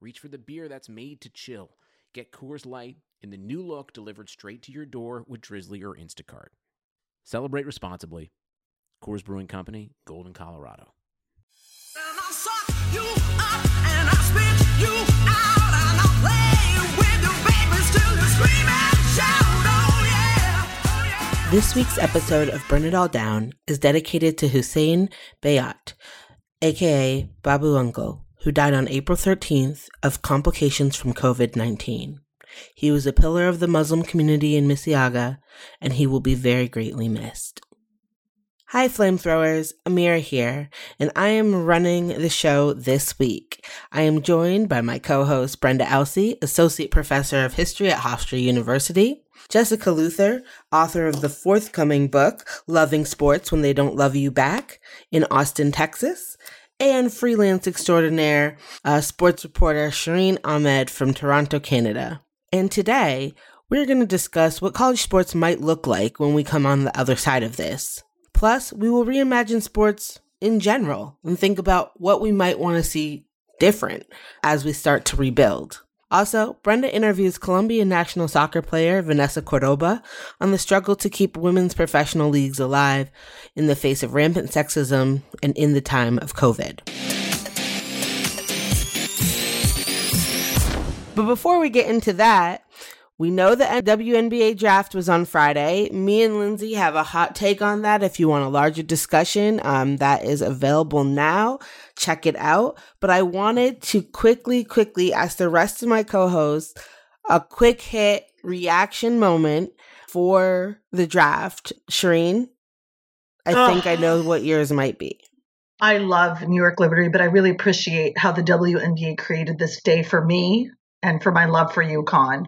reach for the beer that's made to chill. Get Coors Light in the new look delivered straight to your door with Drizzly or Instacart. Celebrate responsibly. Coors Brewing Company, Golden, Colorado. This week's episode of Burn It All Down is dedicated to Hussein Bayat, aka Babu Uncle, who died on April 13th of complications from COVID 19. He was a pillar of the Muslim community in Mississauga, and he will be very greatly missed. Hi, flamethrowers. Amira here, and I am running the show this week. I am joined by my co host, Brenda Elsey, Associate Professor of History at Hofstra University, Jessica Luther, author of the forthcoming book, Loving Sports When They Don't Love You Back, in Austin, Texas, and freelance extraordinaire, uh, sports reporter Shireen Ahmed from Toronto, Canada. And today, we're going to discuss what college sports might look like when we come on the other side of this. Plus, we will reimagine sports in general and think about what we might want to see different as we start to rebuild. Also, Brenda interviews Colombian national soccer player Vanessa Cordoba on the struggle to keep women's professional leagues alive in the face of rampant sexism and in the time of COVID. But before we get into that, we know the WNBA draft was on Friday. Me and Lindsay have a hot take on that. If you want a larger discussion, um, that is available now. Check it out. But I wanted to quickly, quickly ask the rest of my co-hosts a quick hit reaction moment for the draft. Shireen, I oh. think I know what yours might be. I love New York Liberty, but I really appreciate how the WNBA created this day for me and for my love for UConn.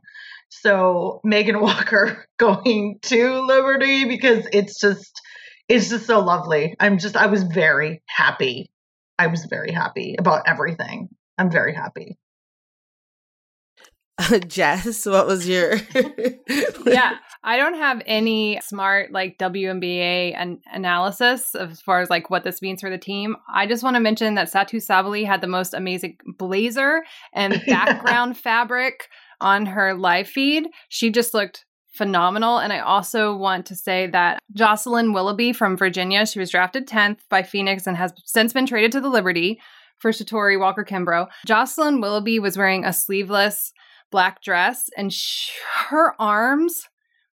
So Megan Walker going to Liberty because it's just it's just so lovely. I'm just I was very happy. I was very happy about everything. I'm very happy. Jess, what was your Yeah, I don't have any smart like WNBA an- analysis as far as like what this means for the team. I just want to mention that Satou Sabally had the most amazing blazer and background fabric on her live feed. She just looked phenomenal. And I also want to say that Jocelyn Willoughby from Virginia, she was drafted 10th by Phoenix and has since been traded to the Liberty for Shatori Walker Kimbrough. Jocelyn Willoughby was wearing a sleeveless black dress and her arms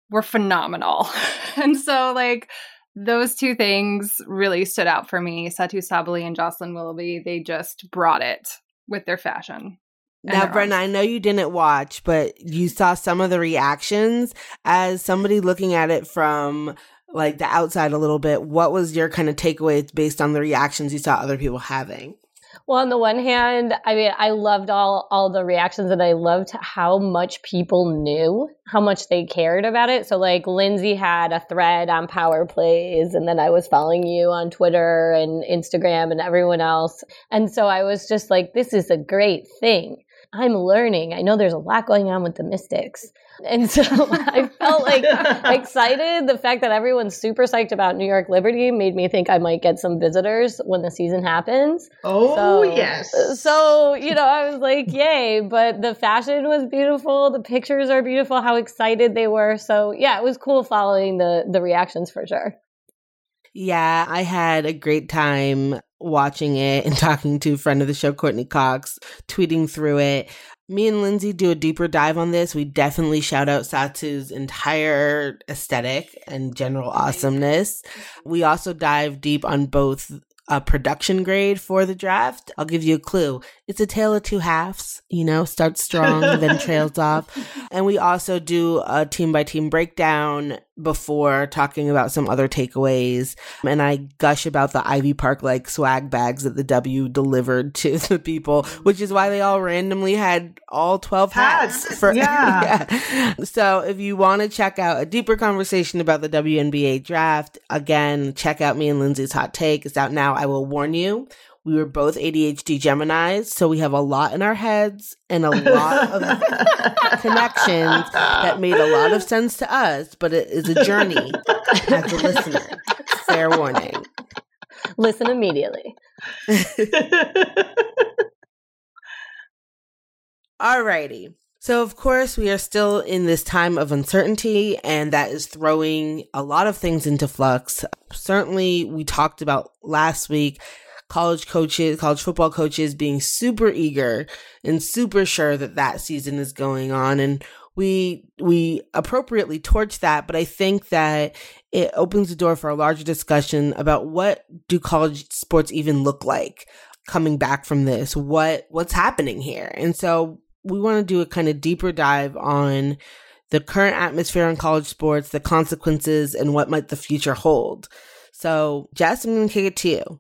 were phenomenal. and so, like, those two things really stood out for me. Satou Sabally and Jocelyn Willoughby, they just brought it with their fashion. Now, Brenda, I know you didn't watch, but you saw some of the reactions as somebody looking at it from like the outside a little bit. What was your kind of takeaway based on the reactions you saw other people having? Well, on the one hand, I mean, I loved all all the reactions, and I loved how much people knew how much they cared about it. So, like, Lindsay had a thread on power plays, and then I was following you on Twitter and Instagram and everyone else, and so I was just like, this is a great thing. I'm learning. I know there's a lot going on with the Mystics. And so I felt like excited. The fact that everyone's super psyched about New York Liberty made me think I might get some visitors when the season happens. Oh, so, yes. So, you know, I was like, yay. But the fashion was beautiful. The pictures are beautiful, how excited they were. So, yeah, it was cool following the, the reactions for sure. Yeah, I had a great time watching it and talking to a friend of the show, Courtney Cox, tweeting through it. Me and Lindsay do a deeper dive on this. We definitely shout out Satou's entire aesthetic and general awesomeness. We also dive deep on both a production grade for the draft. I'll give you a clue. It's a tale of two halves, you know, starts strong, then trails off. And we also do a team by team breakdown before talking about some other takeaways and I gush about the Ivy Park like swag bags that the W delivered to the people, which is why they all randomly had all 12 hats. Hats, for, yeah. yeah. So if you want to check out a deeper conversation about the WNBA draft, again, check out me and Lindsay's hot take. It's out now. I will warn you. We were both ADHD Geminis, so we have a lot in our heads and a lot of connections that made a lot of sense to us, but it is a journey as a listener. Fair warning. Listen immediately. Alrighty. So, of course, we are still in this time of uncertainty, and that is throwing a lot of things into flux. Certainly, we talked about last week college coaches, college football coaches being super eager and super sure that that season is going on. And we, we appropriately torch that, but I think that it opens the door for a larger discussion about what do college sports even look like coming back from this? What, what's happening here? And so we want to do a kind of deeper dive on the current atmosphere in college sports, the consequences, and what might the future hold. So, Jess, I'm going to take it to you.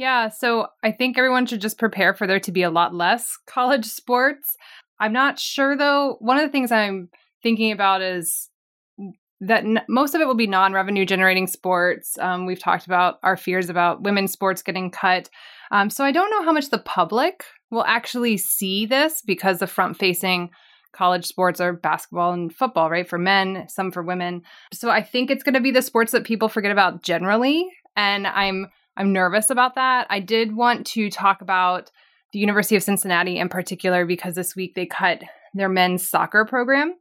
Yeah, so I think everyone should just prepare for there to be a lot less college sports. I'm not sure though. One of the things I'm thinking about is that n- most of it will be non revenue generating sports. Um, we've talked about our fears about women's sports getting cut. Um, so I don't know how much the public will actually see this because the front facing college sports are basketball and football, right? For men, some for women. So I think it's going to be the sports that people forget about generally. And I'm I'm nervous about that. I did want to talk about the University of Cincinnati in particular because this week they cut their men's soccer program.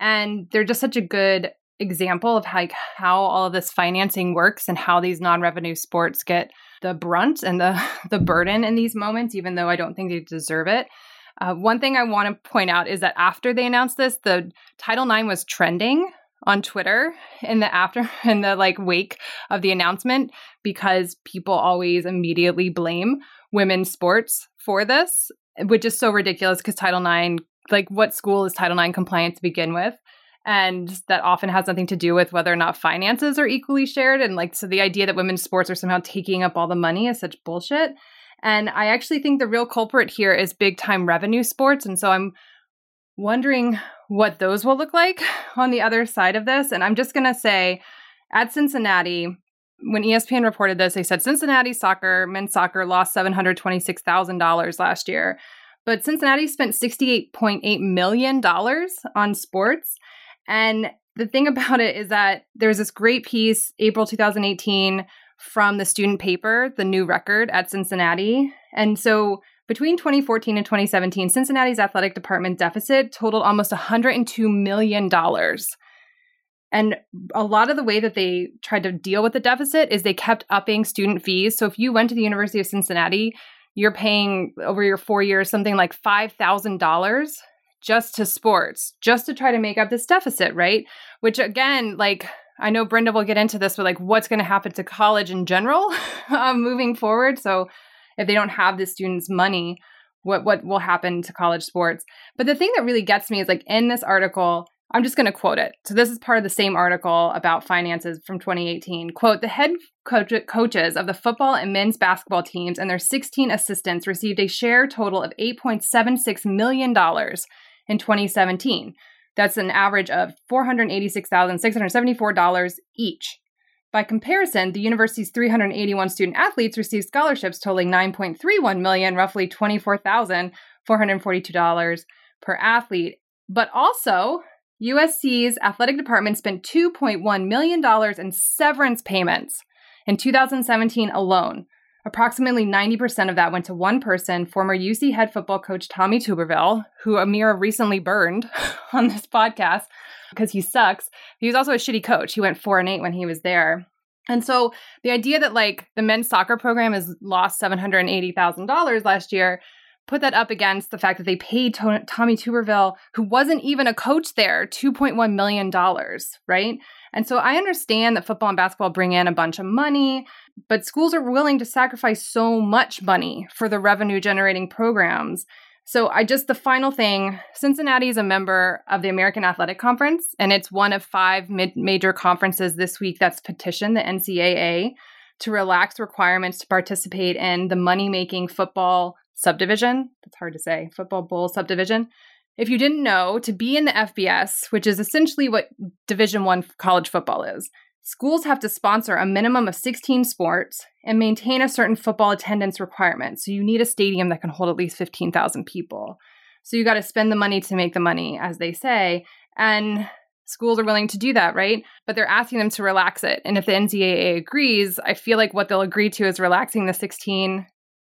And they're just such a good example of how, how all of this financing works and how these non-revenue sports get the brunt and the the burden in these moments even though I don't think they deserve it. Uh, one thing I want to point out is that after they announced this, the Title IX was trending on Twitter in the after in the like wake of the announcement because people always immediately blame women's sports for this, which is so ridiculous because Title IX, like what school is Title IX compliant to begin with? And that often has nothing to do with whether or not finances are equally shared. And like, so the idea that women's sports are somehow taking up all the money is such bullshit. And I actually think the real culprit here is big time revenue sports. And so I'm wondering what those will look like on the other side of this. And I'm just going to say at Cincinnati, when ESPN reported this, they said Cincinnati soccer, men's soccer lost $726,000 last year. But Cincinnati spent $68.8 million on sports. And the thing about it is that there's this great piece, April 2018, from the student paper, The New Record at Cincinnati. And so between 2014 and 2017, Cincinnati's athletic department deficit totaled almost $102 million. And a lot of the way that they tried to deal with the deficit is they kept upping student fees. So if you went to the University of Cincinnati, you're paying over your four years something like $5,000 just to sports, just to try to make up this deficit, right? Which again, like, I know Brenda will get into this, but like, what's going to happen to college in general um, moving forward? So if they don't have the students' money, what what will happen to college sports? But the thing that really gets me is like in this article, I'm just going to quote it. So this is part of the same article about finances from 2018. Quote, the head coach- coaches of the football and men's basketball teams and their 16 assistants received a share total of $8.76 million in 2017. That's an average of $486,674 each. By comparison, the university's 381 student athletes received scholarships totaling 9.31 million, roughly $24,442 per athlete. But also, USC's athletic department spent $2.1 million in severance payments in 2017 alone. Approximately 90% of that went to one person, former UC head football coach Tommy Tuberville, who Amira recently burned on this podcast because he sucks. He was also a shitty coach. He went 4 and 8 when he was there. And so the idea that like the men's soccer program has lost $780,000 last year put that up against the fact that they paid to- Tommy Tuberville, who wasn't even a coach there, $2.1 million, right? And so I understand that football and basketball bring in a bunch of money, but schools are willing to sacrifice so much money for the revenue generating programs So, I just, the final thing Cincinnati is a member of the American Athletic Conference, and it's one of five mid- major conferences this week that's petitioned the NCAA to relax requirements to participate in the money making football subdivision. That's hard to say, football bowl subdivision. If you didn't know, to be in the FBS, which is essentially what Division 1 college football is, schools have to sponsor a minimum of 16 sports and maintain a certain football attendance requirement. So you need a stadium that can hold at least 15,000 people. So you got to spend the money to make the money, as they say. And schools are willing to do that, right? But they're asking them to relax it. And if the NCAA agrees, I feel like what they'll agree to is relaxing the 16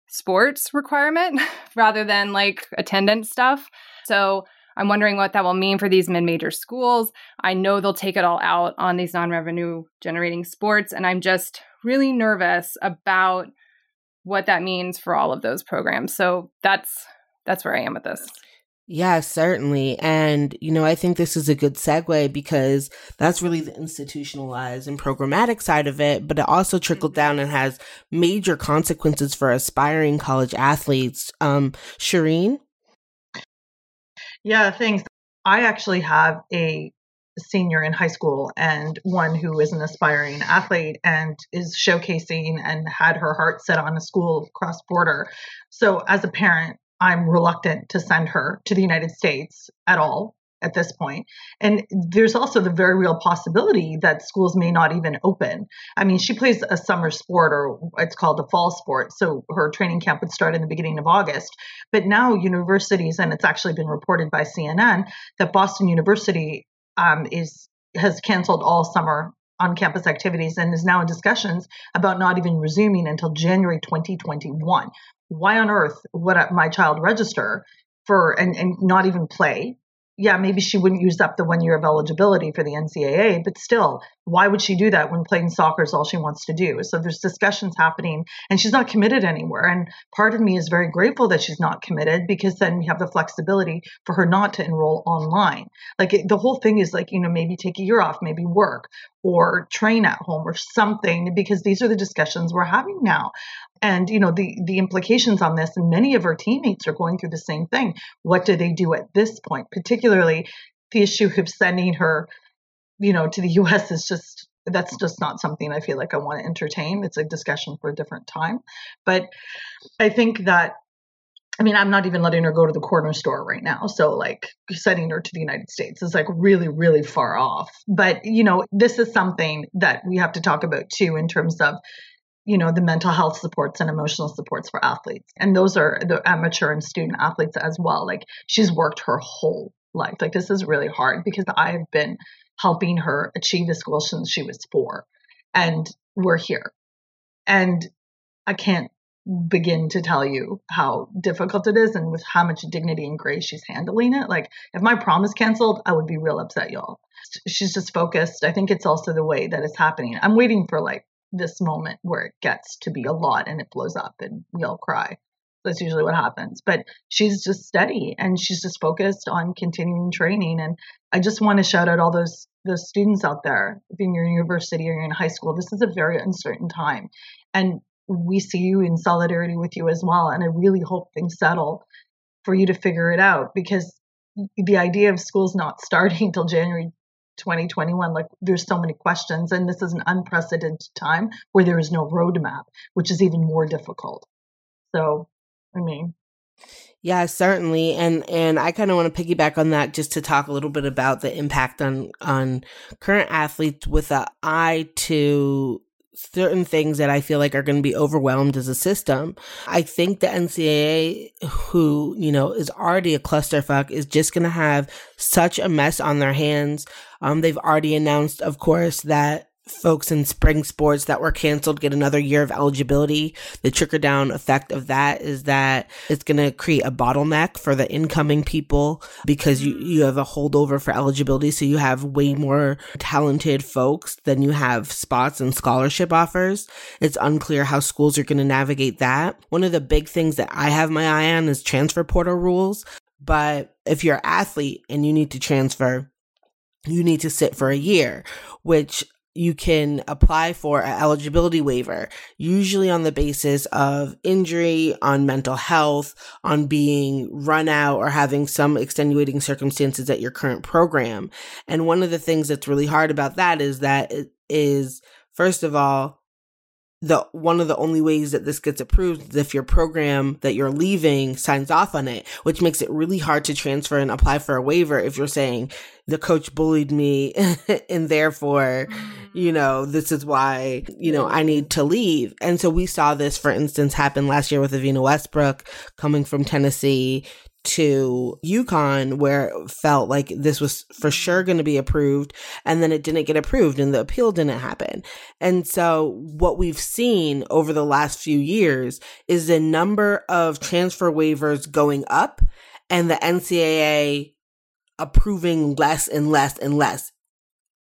sports requirement rather than like attendance stuff. So I'm wondering what that will mean for these mid major schools. I know they'll take it all out on these non revenue generating sports. And I'm just really nervous about what that means for all of those programs. So that's that's where I am with this. Yeah, certainly. And, you know, I think this is a good segue because that's really the institutionalized and programmatic side of it, but it also trickled down and has major consequences for aspiring college athletes. Um, Shireen? Yeah, thanks. I actually have a senior in high school and one who is an aspiring athlete and is showcasing and had her heart set on a school cross border. So, as a parent, I'm reluctant to send her to the United States at all at this point. And there's also the very real possibility that schools may not even open. I mean, she plays a summer sport or it's called a fall sport. So her training camp would start in the beginning of August. But now universities, and it's actually been reported by CNN that Boston University um, is has canceled all summer on campus activities and is now in discussions about not even resuming until January 2021 why on earth would my child register for and, and not even play? Yeah, maybe she wouldn't use up the one year of eligibility for the NCAA, but still, why would she do that when playing soccer is all she wants to do? So there's discussions happening, and she's not committed anywhere. And part of me is very grateful that she's not committed because then we have the flexibility for her not to enroll online. Like it, the whole thing is like, you know, maybe take a year off, maybe work or train at home or something because these are the discussions we're having now and you know the the implications on this and many of her teammates are going through the same thing what do they do at this point particularly the issue of sending her you know to the us is just that's just not something i feel like i want to entertain. It's a discussion for a different time. But i think that I mean, I'm not even letting her go to the corner store right now. So, like, sending her to the United States is like really, really far off. But, you know, this is something that we have to talk about too in terms of you know the mental health supports and emotional supports for athletes. And those are the amateur and student athletes as well. Like she's worked her whole life. Like this is really hard because i have been helping her achieve this goal since she was four and we're here. And i can't begin to tell you how difficult it is and with how much dignity and grace she's handling it. Like if my prom is canceled i would be real upset y'all. She's just focused. I think it's also the way that it's happening. I'm waiting for like this moment where it gets to be a lot and it blows up and we all cry. That's usually what happens. But she's just steady and she's just focused on continuing training. And I just want to shout out all those those students out there, if you're in your university or you're in high school, this is a very uncertain time. And we see you in solidarity with you as well. And I really hope things settle for you to figure it out because the idea of schools not starting until January 2021 like there's so many questions and this is an unprecedented time where there is no roadmap which is even more difficult so i mean yeah, certainly. And and I kind of want to piggyback on that just to talk a little bit about the impact on on current athletes with an eye to certain things that I feel like are going to be overwhelmed as a system. I think the NCAA, who, you know, is already a clusterfuck, is just going to have such a mess on their hands. Um, they've already announced, of course, that folks in spring sports that were canceled get another year of eligibility. The trickle down effect of that is that it's going to create a bottleneck for the incoming people because you, you have a holdover for eligibility. So you have way more talented folks than you have spots and scholarship offers. It's unclear how schools are going to navigate that. One of the big things that I have my eye on is transfer portal rules. But if you're an athlete and you need to transfer, you need to sit for a year, which you can apply for an eligibility waiver, usually on the basis of injury, on mental health, on being run out or having some extenuating circumstances at your current program. And one of the things that's really hard about that is that it is, first of all, the one of the only ways that this gets approved is if your program that you're leaving signs off on it, which makes it really hard to transfer and apply for a waiver if you're saying the coach bullied me and therefore, you mm. know, this is why, you know, I need to leave. And so we saw this, for instance, happen last year with Evina Westbrook coming from Tennessee to UConn where it felt like this was for sure going to be approved and then it didn't get approved and the appeal didn't happen. And so what we've seen over the last few years is the number of transfer waivers going up and the NCAA approving less and less and less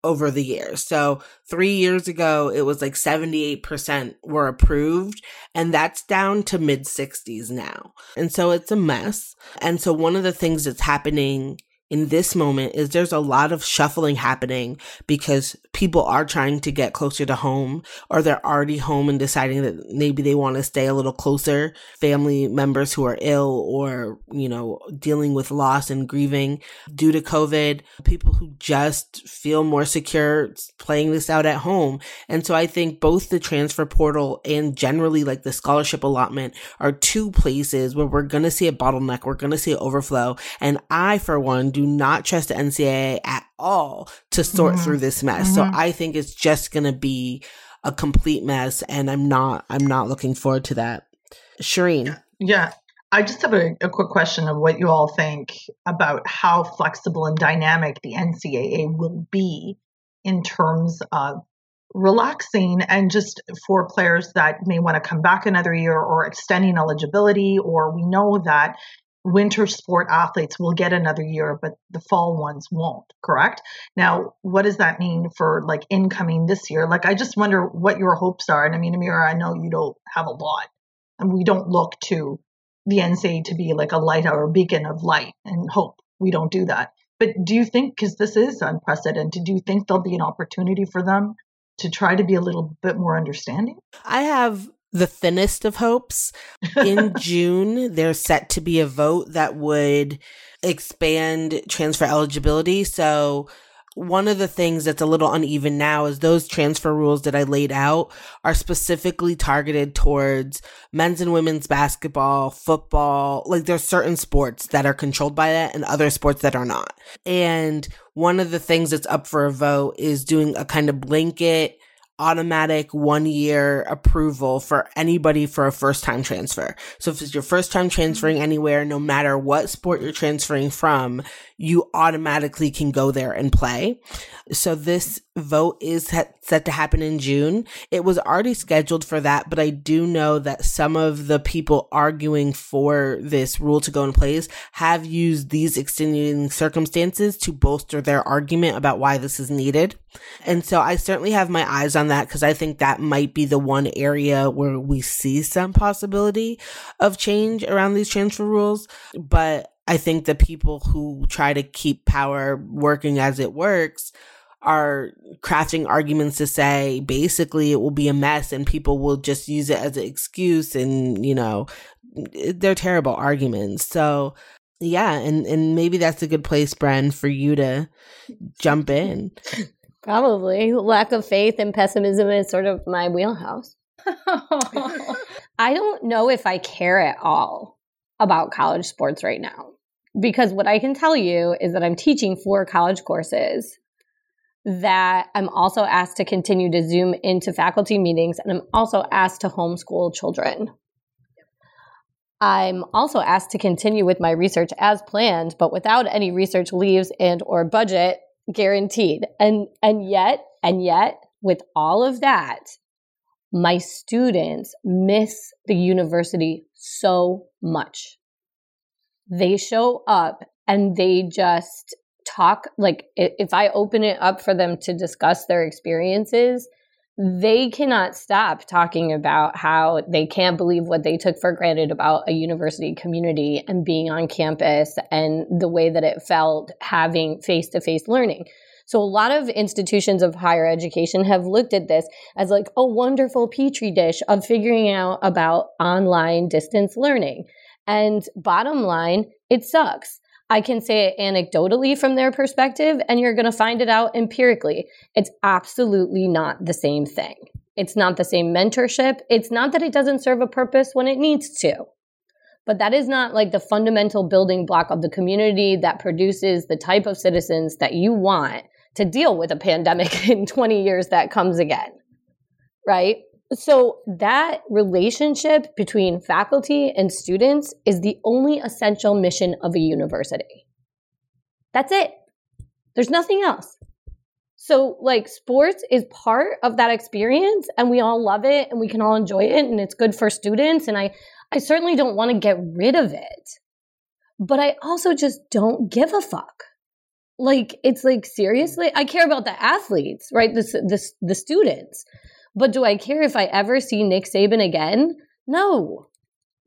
over the years. So three years ago, it was like 78% were approved, and that's down to mid 60s now. And so it's a mess. And so one of the things that's happening in this moment is there's a lot of shuffling happening because people are trying to get closer to home or they're already home and deciding that maybe they want to stay a little closer. Family members who are ill or, you know, dealing with loss and grieving due to COVID, people who just feel more secure playing this out at home. And so I think both the transfer portal and generally like the scholarship allotment are two places where we're going to see a bottleneck. We're going to see an overflow. And I, for one, do not trust the NCAA at all to sort mm-hmm. through this mess. Mm-hmm. So I think it's just going to be a complete mess and I'm not I'm not looking forward to that. Shireen. Yeah. I just have a, a, quick question of what you all think about how flexible and dynamic the NCAA will be in terms of relaxing and just for players that may want to come back another year or extending eligibility or we know that winter sport athletes will get another year, but the fall ones won't, correct? Now, what does that mean for like incoming this year? Like, I just wonder what your hopes are. And I mean, Amira, I know you don't have a lot, and we don't look to the NCAA to be like a light or a beacon of light and hope. We don't do that. But do you think, because this is unprecedented, do you think there'll be an opportunity for them to try to be a little bit more understanding? I have the thinnest of hopes. In June, there's set to be a vote that would expand transfer eligibility. So, one of the things that's a little uneven now is those transfer rules that I laid out are specifically targeted towards men's and women's basketball, football. Like there's certain sports that are controlled by that and other sports that are not. And one of the things that's up for a vote is doing a kind of blanket automatic one year approval for anybody for a first time transfer. So if it's your first time transferring mm-hmm. anywhere, no matter what sport you're transferring from, you automatically can go there and play. So this vote is set to happen in June. It was already scheduled for that, but I do know that some of the people arguing for this rule to go in place have used these extenuating circumstances to bolster their argument about why this is needed. And so I certainly have my eyes on that because I think that might be the one area where we see some possibility of change around these transfer rules. But I think the people who try to keep power working as it works are crafting arguments to say basically it will be a mess and people will just use it as an excuse and you know they're terrible arguments so yeah and and maybe that's a good place bren for you to jump in probably lack of faith and pessimism is sort of my wheelhouse i don't know if i care at all about college sports right now because what i can tell you is that i'm teaching four college courses that I'm also asked to continue to Zoom into faculty meetings and I'm also asked to homeschool children. I'm also asked to continue with my research as planned, but without any research leaves and or budget guaranteed. And and yet, and yet with all of that, my students miss the university so much. They show up and they just talk like if i open it up for them to discuss their experiences they cannot stop talking about how they can't believe what they took for granted about a university community and being on campus and the way that it felt having face to face learning. So a lot of institutions of higher education have looked at this as like a wonderful petri dish of figuring out about online distance learning. And bottom line, it sucks. I can say it anecdotally from their perspective, and you're going to find it out empirically. It's absolutely not the same thing. It's not the same mentorship. It's not that it doesn't serve a purpose when it needs to. But that is not like the fundamental building block of the community that produces the type of citizens that you want to deal with a pandemic in 20 years that comes again. Right? So that relationship between faculty and students is the only essential mission of a university. That's it. There's nothing else. So like sports is part of that experience and we all love it and we can all enjoy it and it's good for students and I I certainly don't want to get rid of it. But I also just don't give a fuck like it's like seriously i care about the athletes right the, the, the students but do i care if i ever see nick saban again? No.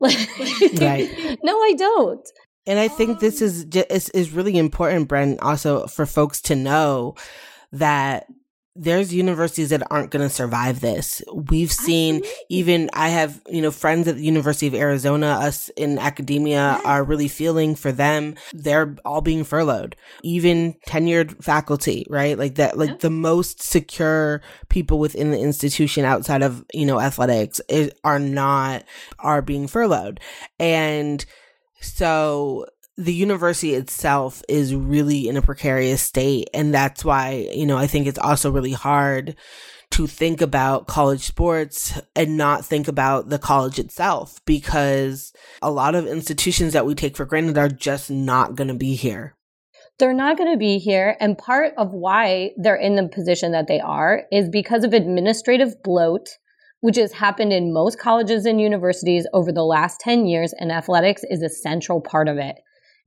Right. no i don't. And i think this is is, is really important bren also for folks to know that there's universities that aren't going to survive this. We've seen even I have, you know, friends at the University of Arizona, us in academia are really feeling for them. They're all being furloughed. Even tenured faculty, right? Like that like the most secure people within the institution outside of, you know, athletics is, are not are being furloughed. And so the university itself is really in a precarious state. And that's why, you know, I think it's also really hard to think about college sports and not think about the college itself because a lot of institutions that we take for granted are just not going to be here. They're not going to be here. And part of why they're in the position that they are is because of administrative bloat, which has happened in most colleges and universities over the last 10 years. And athletics is a central part of it.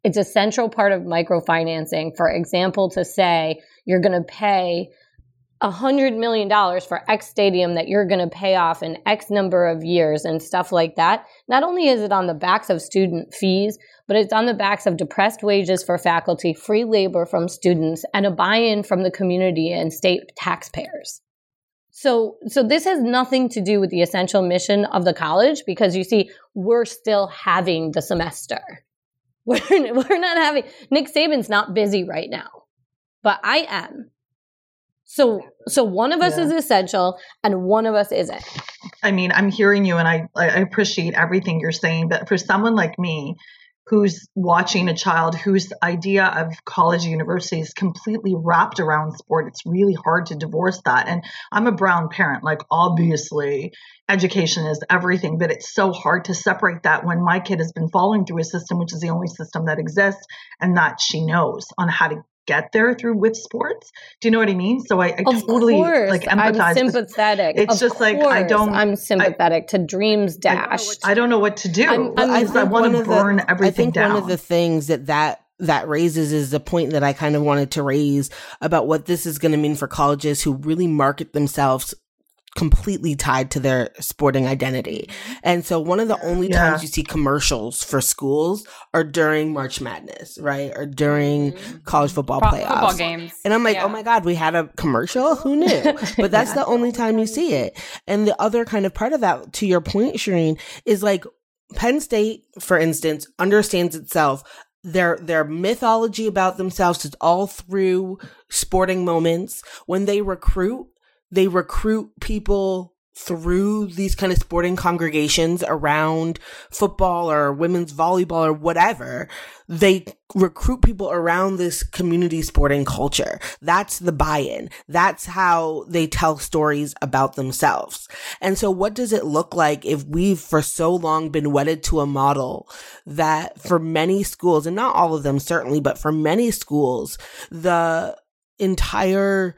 It's a central part of microfinancing. For example, to say you're going to pay a hundred million dollars for X stadium that you're going to pay off in X number of years and stuff like that. Not only is it on the backs of student fees, but it's on the backs of depressed wages for faculty, free labor from students, and a buy-in from the community and state taxpayers. So, so this has nothing to do with the essential mission of the college because you see, we're still having the semester. We're, we're not having, Nick Saban's not busy right now, but I am. So, so one of us yeah. is essential and one of us isn't. I mean, I'm hearing you and I, I appreciate everything you're saying, but for someone like me who's watching a child whose idea of college university is completely wrapped around sport. It's really hard to divorce that. And i'm a brown parent. Like obviously education is everything but it's so hard to separate that when my kid has been following through a system which is the only system that exists and that she knows on how to get there through with sports. Do you know what I mean? So I, I totally course. like empathize. I'm sympathetic. It's of just like I don't. I'm sympathetic I, to dreams dashed. I, I, don't know what to do. I'm, I'm, I, want to burn the, everything I think down. one of the things that that that raises is the point that I kind of wanted to raise about what this is going to mean for colleges who really market themselves completely tied to their sporting identity. And so one of the only yeah. times you see commercials for schools are during March Madness, right? Or during mm-hmm. college football Pro- playoffs. Football games. And I'm like, yeah. oh my God, we had a commercial? Who knew? But that's yeah. the only time you see it. And the other kind of part of that, to your point, Shireen, is like Penn State, for instance, understands itself their their mythology about themselves is all through sporting moments when they recruit they recruit people through these kind of sporting congregations around football or women's volleyball or whatever, they recruit people around this community sporting culture. That's the buy-in. That's how they tell stories about themselves. And so what does it look like if we've for so long been wedded to a model that for many schools, and not all of them certainly, but for many schools, the entire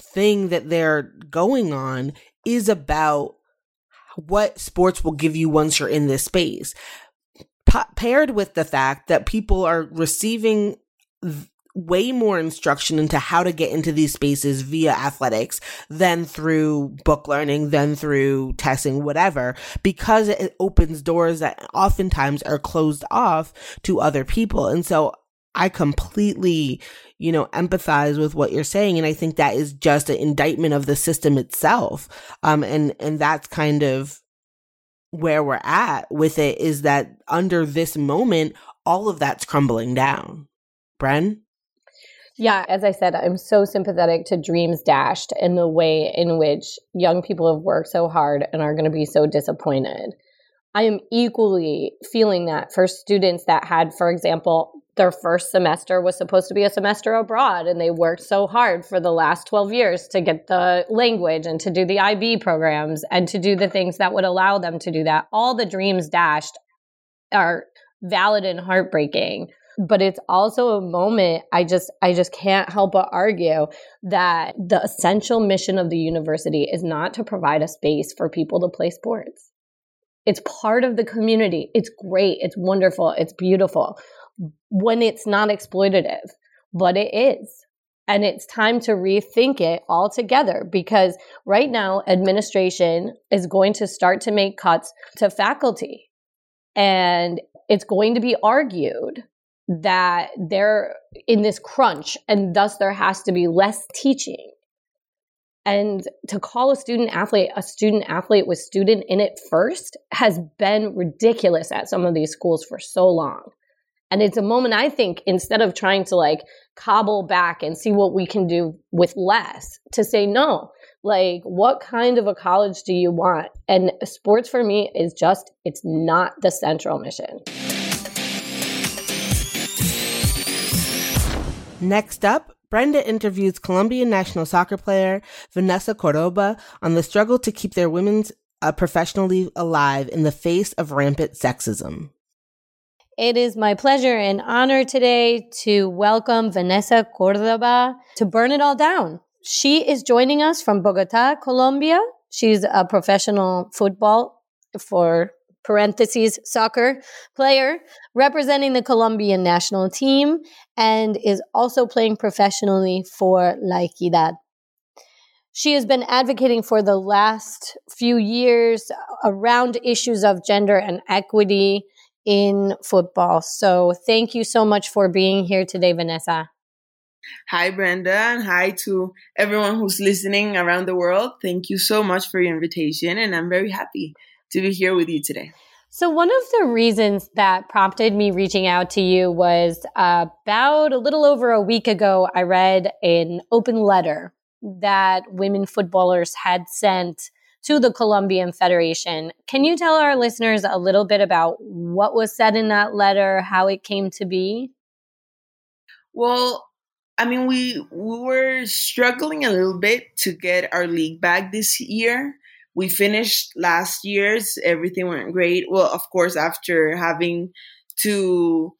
thing that they're going on is about what sports will give you once you're in this space. paired with the fact that people are receiving way more instruction into how to get into these spaces via athletics than through book learning, than through testing, whatever, because it opens doors that oftentimes are closed off to other people. And so I completely, you know, empathize with what you're saying. And I think that is just an indictment of the system itself. Um, and, and that's kind of where we're at with it is that under this moment, all of that's crumbling down. Bren? Yeah, as I said, I'm so sympathetic to Dreams Dashed and the way in which young people have worked so hard and are going to be so disappointed. I am equally feeling that for students that had, for example, their first semester was supposed to be a semester abroad and they worked so hard for the last 12 years to get the language and to do the IB programs and to do the things that would allow them to do that. All the dreams dashed are valid and heartbreaking. But it's also a moment i just i just can't help but argue that the essential mission of the university is not to provide a space for people to play sports. It's part of the community. It's great. It's wonderful. It's beautiful when it's not exploitative, but it is. And it's time to rethink it altogether because right now, administration is going to start to make cuts to faculty. And it's going to be argued that they're in this crunch and thus there has to be less teaching. And to call a student athlete a student athlete with student in it first has been ridiculous at some of these schools for so long. And it's a moment I think instead of trying to like cobble back and see what we can do with less, to say no. Like, what kind of a college do you want? And sports for me is just, it's not the central mission. Next up, Brenda interviews Colombian national soccer player Vanessa Cordoba on the struggle to keep their women's uh, professional league alive in the face of rampant sexism. It is my pleasure and honor today to welcome Vanessa Cordoba to Burn It All Down. She is joining us from Bogota, Colombia. She's a professional football for parentheses soccer player representing the Colombian national team and is also playing professionally for La Equidad. She has been advocating for the last few years around issues of gender and equity in football. So thank you so much for being here today, Vanessa. Hi, Brenda, and hi to everyone who's listening around the world. Thank you so much for your invitation, and I'm very happy to be here with you today. So, one of the reasons that prompted me reaching out to you was about a little over a week ago, I read an open letter that women footballers had sent to the Colombian Federation. Can you tell our listeners a little bit about what was said in that letter, how it came to be? Well, I mean, we we were struggling a little bit to get our league back this year. We finished last year's, everything went great. Well, of course, after having to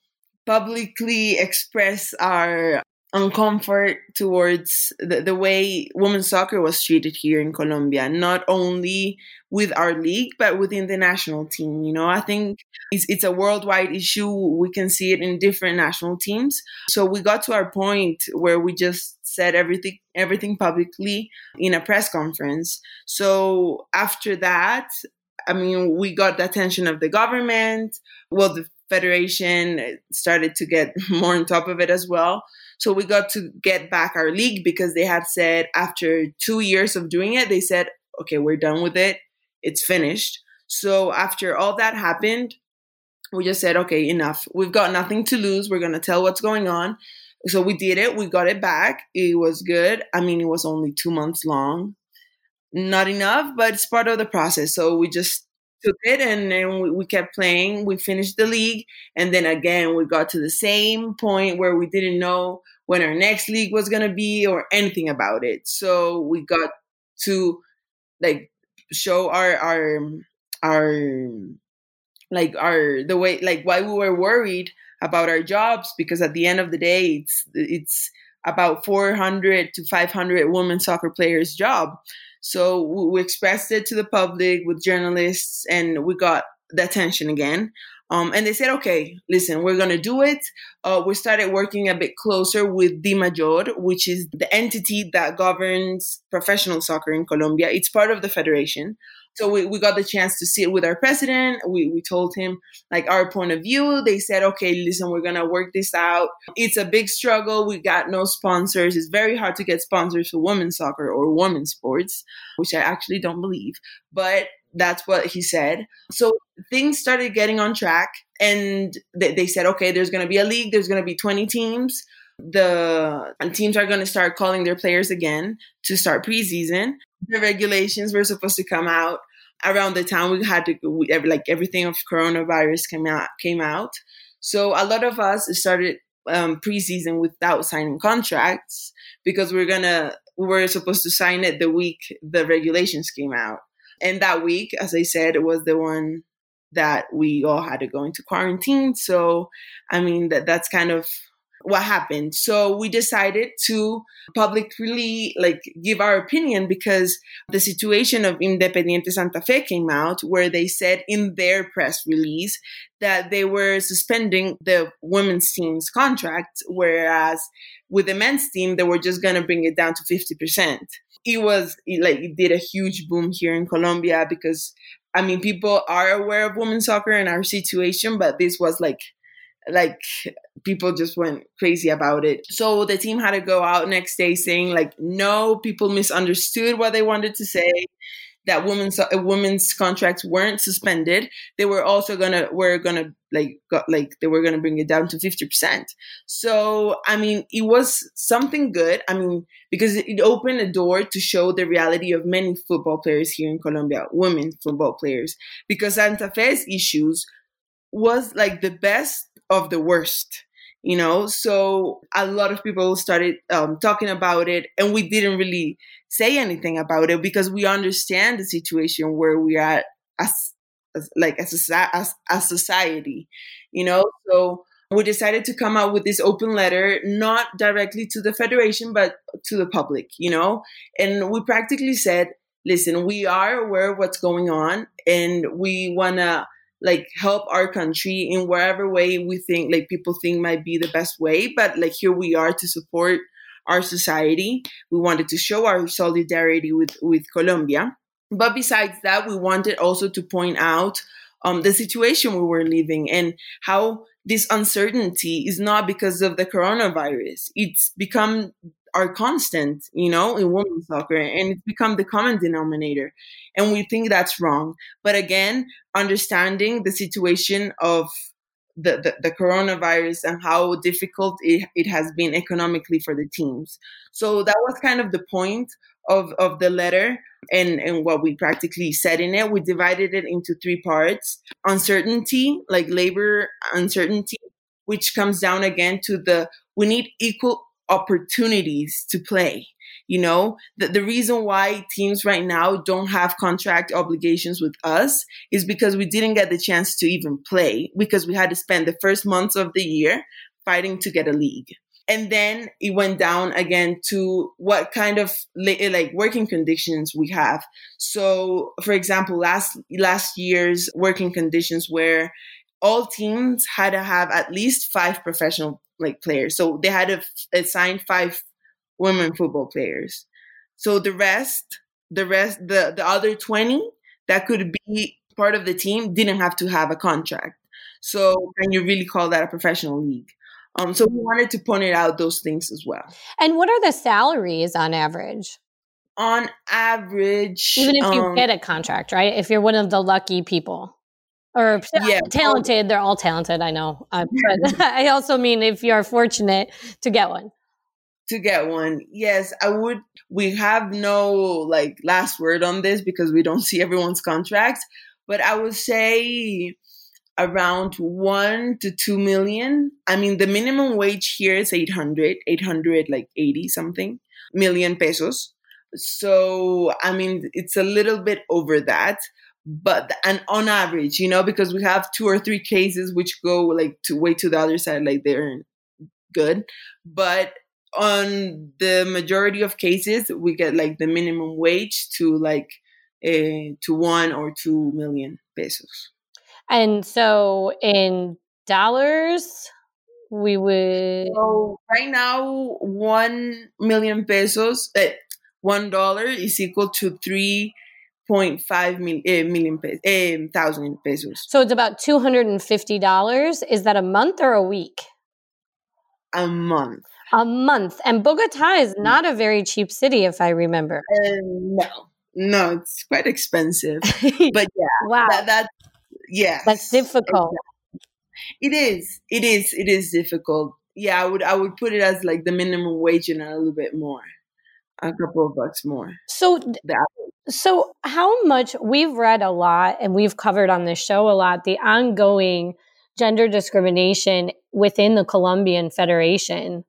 publicly express our uncomfort towards the, the way women's soccer was treated here in Colombia, not only with our league, but within the national team. You know, I think it's, it's a worldwide issue. We can see it in different national teams. So we got to our point where we just said everything, everything publicly in a press conference. So after that, I mean, we got the attention of the government. Well, the federation started to get more on top of it as well. So we got to get back our league because they had said after two years of doing it, they said, okay, we're done with it. It's finished. So after all that happened, we just said, okay, enough. We've got nothing to lose. We're going to tell what's going on. So we did it. We got it back. It was good. I mean, it was only two months long. Not enough, but it's part of the process. So we just took it and then we, we kept playing. We finished the league. And then again, we got to the same point where we didn't know when our next league was going to be or anything about it. So we got to like show our, our, our, like our, the way, like why we were worried about our jobs because at the end of the day, it's, it's, about 400 to 500 women soccer players job so we expressed it to the public with journalists, and we got the attention again. Um, and they said, okay, listen, we're going to do it. Uh, we started working a bit closer with DIMAYOR, which is the entity that governs professional soccer in Colombia. It's part of the federation. So we, we got the chance to sit with our president. We, we told him like our point of view. They said, okay, listen, we're going to work this out. It's a big struggle. We got no sponsors. It's very hard to get sponsors for women's soccer or women's sports, which I actually don't believe. But that's what he said. So things started getting on track and they, they said, okay, there's going to be a league. There's going to be 20 teams the teams are going to start calling their players again to start preseason. The regulations were supposed to come out around the time we had to we, like everything of coronavirus came out came out. So a lot of us started um, preseason without signing contracts because we're gonna we were supposed to sign it the week the regulations came out. And that week, as I said, it was the one that we all had to go into quarantine. So I mean that that's kind of what happened. So we decided to publicly like give our opinion because the situation of Independiente Santa Fe came out where they said in their press release that they were suspending the women's team's contract, whereas with the men's team, they were just going to bring it down to 50%. It was like, it did a huge boom here in Colombia because, I mean, people are aware of women's soccer and our situation, but this was like like people just went crazy about it. So the team had to go out next day saying like no, people misunderstood what they wanted to say. That women's uh, women's contracts weren't suspended. They were also gonna were gonna like got like they were gonna bring it down to fifty percent. So I mean, it was something good. I mean, because it opened a door to show the reality of many football players here in Colombia, women football players, because Santa Fe's issues was like the best of the worst you know? So a lot of people started um, talking about it and we didn't really say anything about it because we understand the situation where we are as, as like as a, as a society you know? So we decided to come out with this open letter not directly to the federation but to the public you know? And we practically said listen we are aware of what's going on and we want to like help our country in whatever way we think like people think might be the best way but like here we are to support our society. We wanted to show our solidarity with with colombia. But besides that we wanted also to point out um, the situation we were living and how this uncertainty is not because of the coronavirus. It's become are constant, you know, in women's soccer, and it's become the common denominator. And we think that's wrong. But again, understanding the situation of the, the, the, coronavirus and how difficult it, it has been economically for the teams. So that was kind of the point of, of the letter and, and what we practically said in it. We divided it into three parts uncertainty, like labor uncertainty, which comes down again to the we need equal opportunities to play. You know, the, the reason why teams right now don't have contract obligations with us is because we didn't get the chance to even play because we had to spend the first months of the year fighting to get a league. And then it went down again to what kind of like working conditions we have. So, for example, last last year's working conditions where all teams had to have at least five professional like players. So they had to assign five women football players. So the rest, the rest, the the other twenty that could be part of the team didn't have to have a contract. So can you really call that a professional league? Um, so we wanted to point it out those things as well. And what are the salaries on average? On average, even if you um, get a contract, right? If you're one of the lucky people or yeah, talented. They're all talented, I know. Uh, but I also mean if you're fortunate to get one. To get one, yes, I would. We have no like last word on this because we don't see everyone's contracts, but I would say around one to two million. I mean, the minimum wage here is 800, 800, like 80 something million pesos. So, I mean, it's a little bit over that but and on average you know because we have two or three cases which go like to way to the other side like they're good. But on the majority of cases we get like the minimum wage to like uh, to one or two million pesos. And so in dollars we would so right now one million pesos uh, one dollar is equal to three 0.5 mil, uh, million pesos, uh, thousand pesos. So it's about two hundred and fifty dollars. Is that a month or a week? A month. A month. And Bogota is Mm. not a very cheap city, if I remember. Uh, no, no, it's quite expensive. But yeah, wow, that, that yeah, that's difficult. It is. It is. It is difficult. Yeah, I would. I would put it as like the minimum wage and a little bit more, a couple of bucks more. So That So, how much we've read a lot and we've covered on this show a lot the ongoing gender discrimination within the Colombian Federation.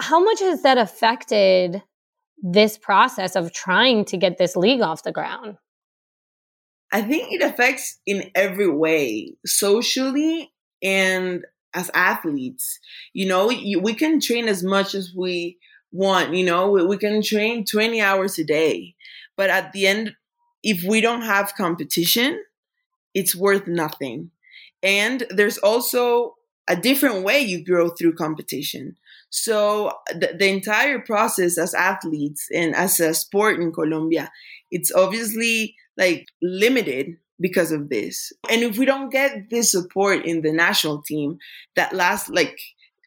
How much has that affected this process of trying to get this league off the ground? I think it affects in every way, socially and as athletes. You know, you, we can train as much as we want. You know, we, we can train twenty hours a day, but at the end, if we don't have competition, it's worth nothing. And there's also a different way you grow through competition. So the, the entire process as athletes and as a sport in Colombia, it's obviously like limited because of this. And if we don't get this support in the national team, that last like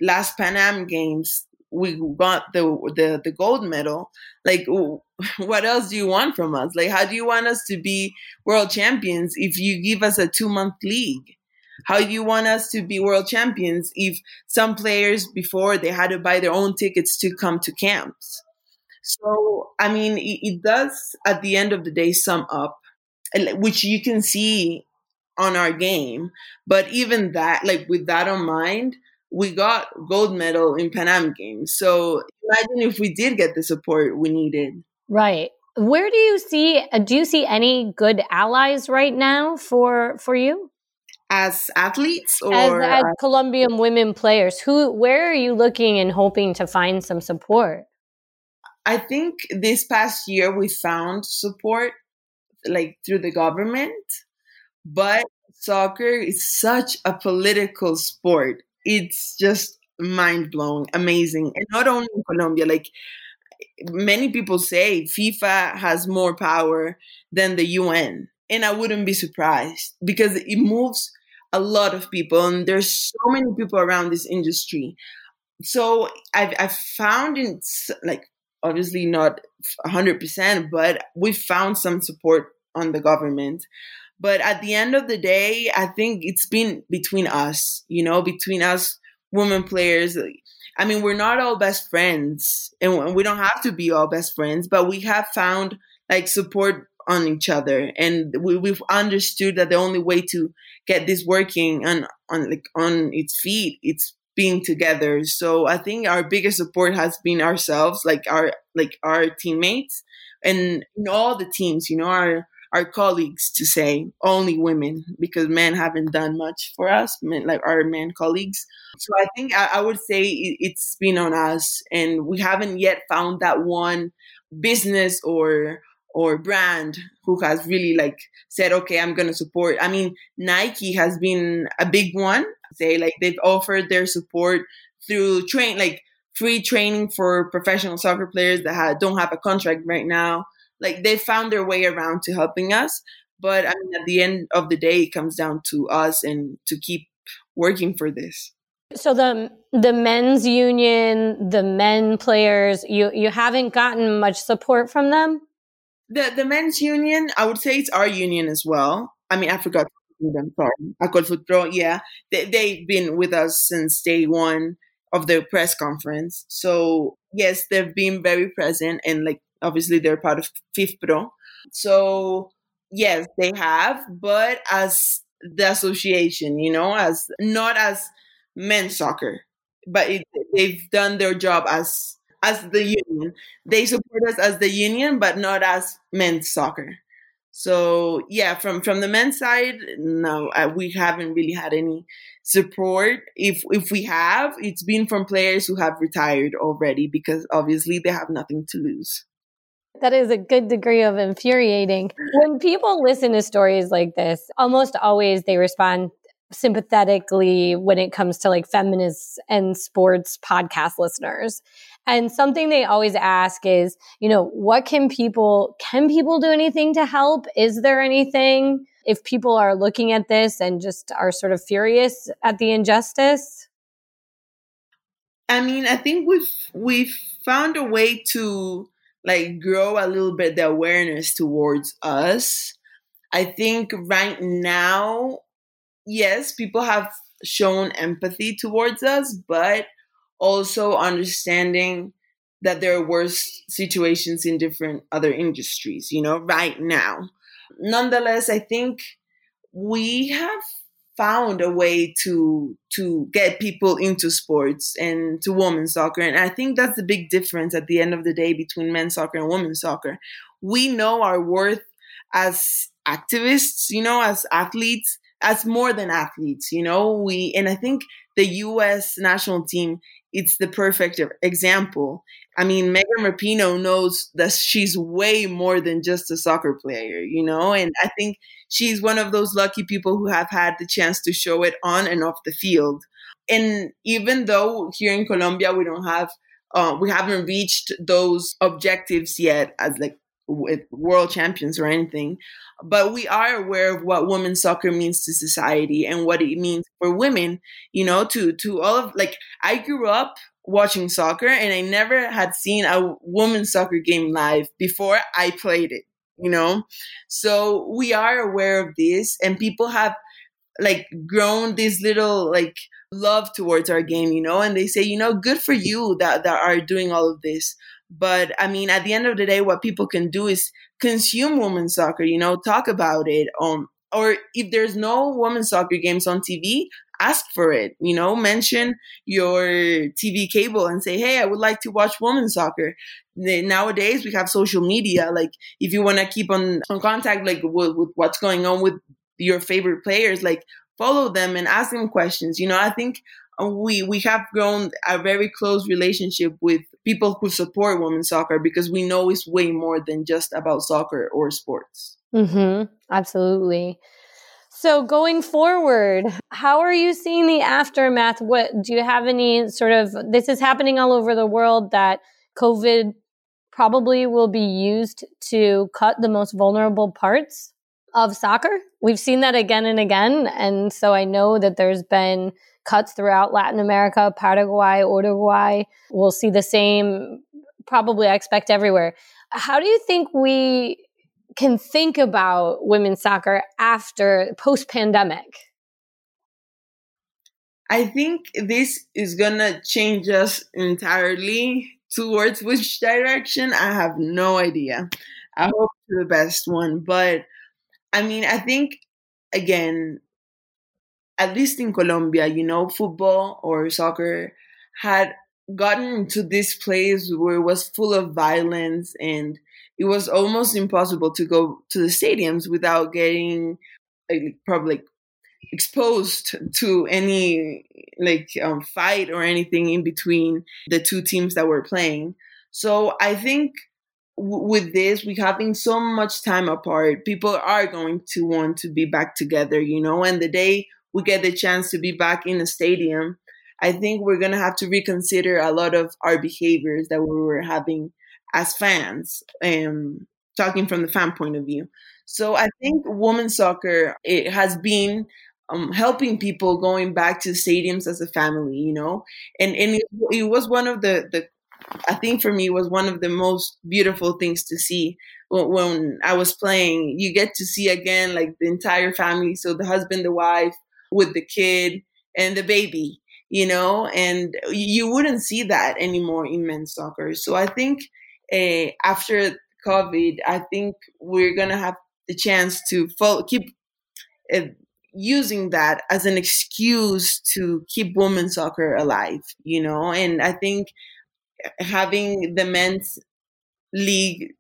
last Pan Am games, we got the the the gold medal. Like, what else do you want from us? Like, how do you want us to be world champions if you give us a two month league? How do you want us to be world champions if some players before they had to buy their own tickets to come to camps? So, I mean, it, it does at the end of the day sum up, which you can see on our game. But even that, like with that on mind, we got gold medal in Pan Am Games. So imagine if we did get the support we needed. Right. Where do you see uh, do you see any good allies right now for for you? As athletes or as, as Colombian women players, who where are you looking and hoping to find some support? I think this past year we found support like through the government, but soccer is such a political sport. It's just mind blowing, amazing. And not only in Colombia, like many people say FIFA has more power than the UN. And I wouldn't be surprised because it moves a lot of people and there's so many people around this industry. So I've, I've found in like obviously not 100%, but we found some support on the government. But at the end of the day, I think it's been between us, you know, between us women players. I mean, we're not all best friends and we don't have to be all best friends, but we have found like support on each other and we, we've understood that the only way to get this working on, on like on its feet, it's being together. So I think our biggest support has been ourselves, like our like our teammates and all the teams, you know, our our colleagues to say only women because men haven't done much for us, men, like our men colleagues. So I think I, I would say it, it's been on us, and we haven't yet found that one business or or brand who has really like said, okay, I'm going to support. I mean, Nike has been a big one. Say like they've offered their support through train like free training for professional soccer players that ha- don't have a contract right now. Like they found their way around to helping us. But I mean, at the end of the day, it comes down to us and to keep working for this. So the the men's union, the men players, you you haven't gotten much support from them. The the men's union, I would say it's our union as well. I mean, I forgot them. Sorry, Acolfutpro. Yeah, they they've been with us since day one of the press conference. So yes, they've been very present and like obviously they're part of FIFPro. So yes, they have, but as the association, you know, as not as men's soccer, but it, they've done their job as as the union. They support us as the union, but not as men's soccer. So yeah, from from the men's side, no, uh, we haven't really had any support. If if we have, it's been from players who have retired already because obviously they have nothing to lose. That is a good degree of infuriating. When people listen to stories like this, almost always they respond sympathetically when it comes to like feminists and sports podcast listeners. And something they always ask is, you know, what can people, can people do anything to help? Is there anything if people are looking at this and just are sort of furious at the injustice? I mean, I think we've, we've found a way to like grow a little bit the awareness towards us. I think right now, yes, people have shown empathy towards us, but also understanding that there are worse situations in different other industries, you know, right now. Nonetheless, I think we have found a way to to get people into sports and to women's soccer. And i think that's the big difference at the end of the day between men's soccer and women's soccer. We know our worth as activists you know as athletes as more than athletes you know? We and i think the us national team it's the perfect example. I mean, Megan Rapinoe knows that she's way more than just a soccer player, you know? And I think she's one of those lucky people who have had the chance to show it on and off the field. And even though here in Colombia we don't have, uh, we haven't reached those objectives yet as like with world champions or anything, but we are aware of what women's soccer means to society and what it means for women. You know, to to all of like I grew up watching soccer and I never had seen a women's soccer game live before I played it. You know, so we are aware of this, and people have like grown this little like love towards our game, you know, and they say, you know, good for you that that are doing all of this. But I mean, at the end of the day, what people can do is consume women's soccer, you know, talk about it. Um, or if there's no women's soccer games on TV, ask for it, you know, mention your TV cable and say, hey, I would like to watch women's soccer. Nowadays, we have social media. Like, if you want to keep on, on contact, like, with, with what's going on with your favorite players, like, follow them and ask them questions. You know, I think uh, we we have grown a very close relationship with people who support women's soccer because we know it's way more than just about soccer or sports. Mm-hmm. Absolutely. So going forward, how are you seeing the aftermath? What do you have any sort of this is happening all over the world that COVID probably will be used to cut the most vulnerable parts of soccer. We've seen that again and again. And so I know that there's been cuts throughout Latin America, Paraguay, Uruguay. We'll see the same, probably, I expect, everywhere. How do you think we can think about women's soccer after post pandemic? I think this is to change us entirely towards which direction. I have no idea. I hope the best one. But I mean, I think, again, at least in Colombia, you know, football or soccer had gotten to this place where it was full of violence and it was almost impossible to go to the stadiums without getting like probably exposed to any like um, fight or anything in between the two teams that were playing. So I think w- with this, we having so much time apart, people are going to want to be back together, you know. And the day we get the chance to be back in the stadium, I think we're gonna have to reconsider a lot of our behaviors that we were having as fans. Um, talking from the fan point of view. So I think women's soccer it has been um, helping people going back to stadiums as a family, you know, and and it, it, was one of the the I think for me was one of the most beautiful things to see when, when I was playing. You get to see again like the entire family, so the husband, the wife, with the kid and the baby, you know, and you wouldn't see that anymore in men's soccer. So I think uh, after COVID, I think we're gonna have the chance to follow, keep uh, using that as an excuse to keep women's soccer alive, you know. And I think having the men's league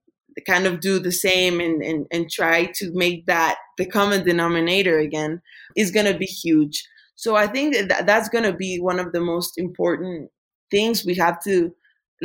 kind of do the same and, and, and try to make that the common denominator again is going to be huge. So I think that that's going to be one of the most important things we have to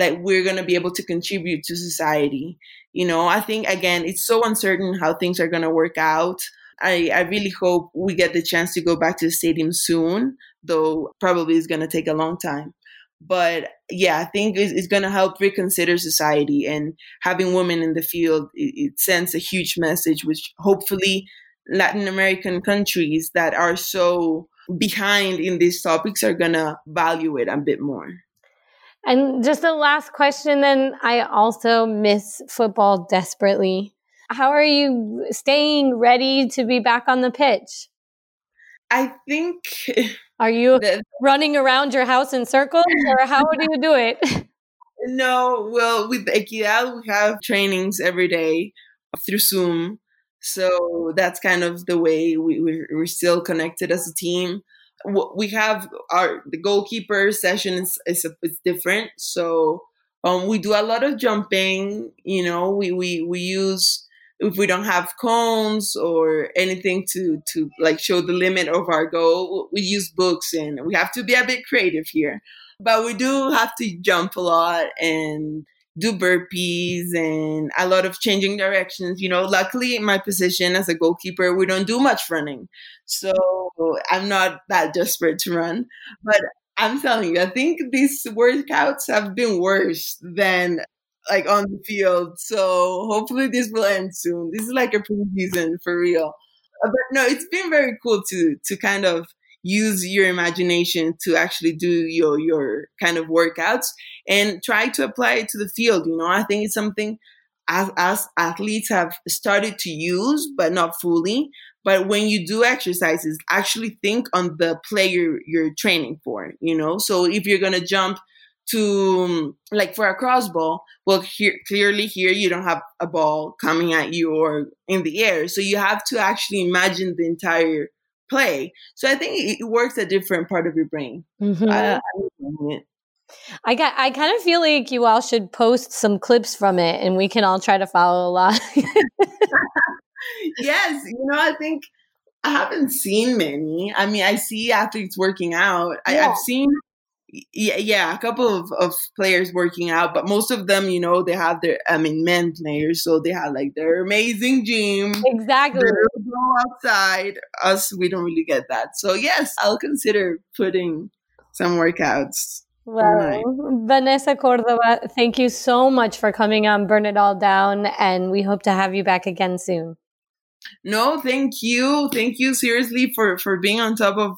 like we're going to be able to contribute to society. You know, I think again it's so uncertain how things are going to work out. I, I really hope we get the chance to go back to the stadium soon, though probably it's going to take a long time. But yeah, I think it's, it's going to help reconsider society and having women in the field. It, it sends a huge message, which hopefully Latin American countries that are so behind in these topics are going to value it a bit more. And just a last question then I also miss football desperately. How are you staying ready to be back on the pitch? I think. Are you the, running around your house in circles or how do you do it? No, well, with Equidad, we have trainings every day through Zoom. So that's kind of the way we, we're, we're still connected as a team we have our the goalkeeper session is is, different. So um, we do a lot of jumping. You know, we we we use if we don't have cones or anything to to like show the limit of our goal, we use books and we have to be a bit creative here. But we do have to jump a lot and do burpees and a lot of changing directions. You know, luckily in my position as a goalkeeper, we don't do much running. So I'm not that desperate to run. But I'm telling you, I think these workouts have been worse than like on the field. So hopefully this will end soon. This is like a preseason for real. But no, it's been very cool to to kind of use your imagination to actually do your your kind of workouts and try to apply it to the field you know? I think it's something as, as athletes have started to use but not fully. But when you do exercises actually think on the player you're training for you know? So if you're going to jump to like for a crossball well here clearly here you don't have a ball coming at you or in the air. So you have to actually imagine the entire play. So I think it works a different part of your brain. Mm-hmm. I, I got. I kind of feel like you all should post some clips from it, and we can all try to follow along. yes, you know, I think I haven't seen many. I mean, I see athletes working out. I, have seen yeah, yeah, a couple of, of players working out, but most of them, you know, they have their, I mean, men players, so they have like their amazing gym. Exactly. Go outside. Us, we don't really get that. So yes, I'll consider putting some workouts. Well, Vanessa Córdoba, thank you so much for coming on Burn It All Down, and we hope to have you back again soon. No, thank you, thank you seriously for for being on top of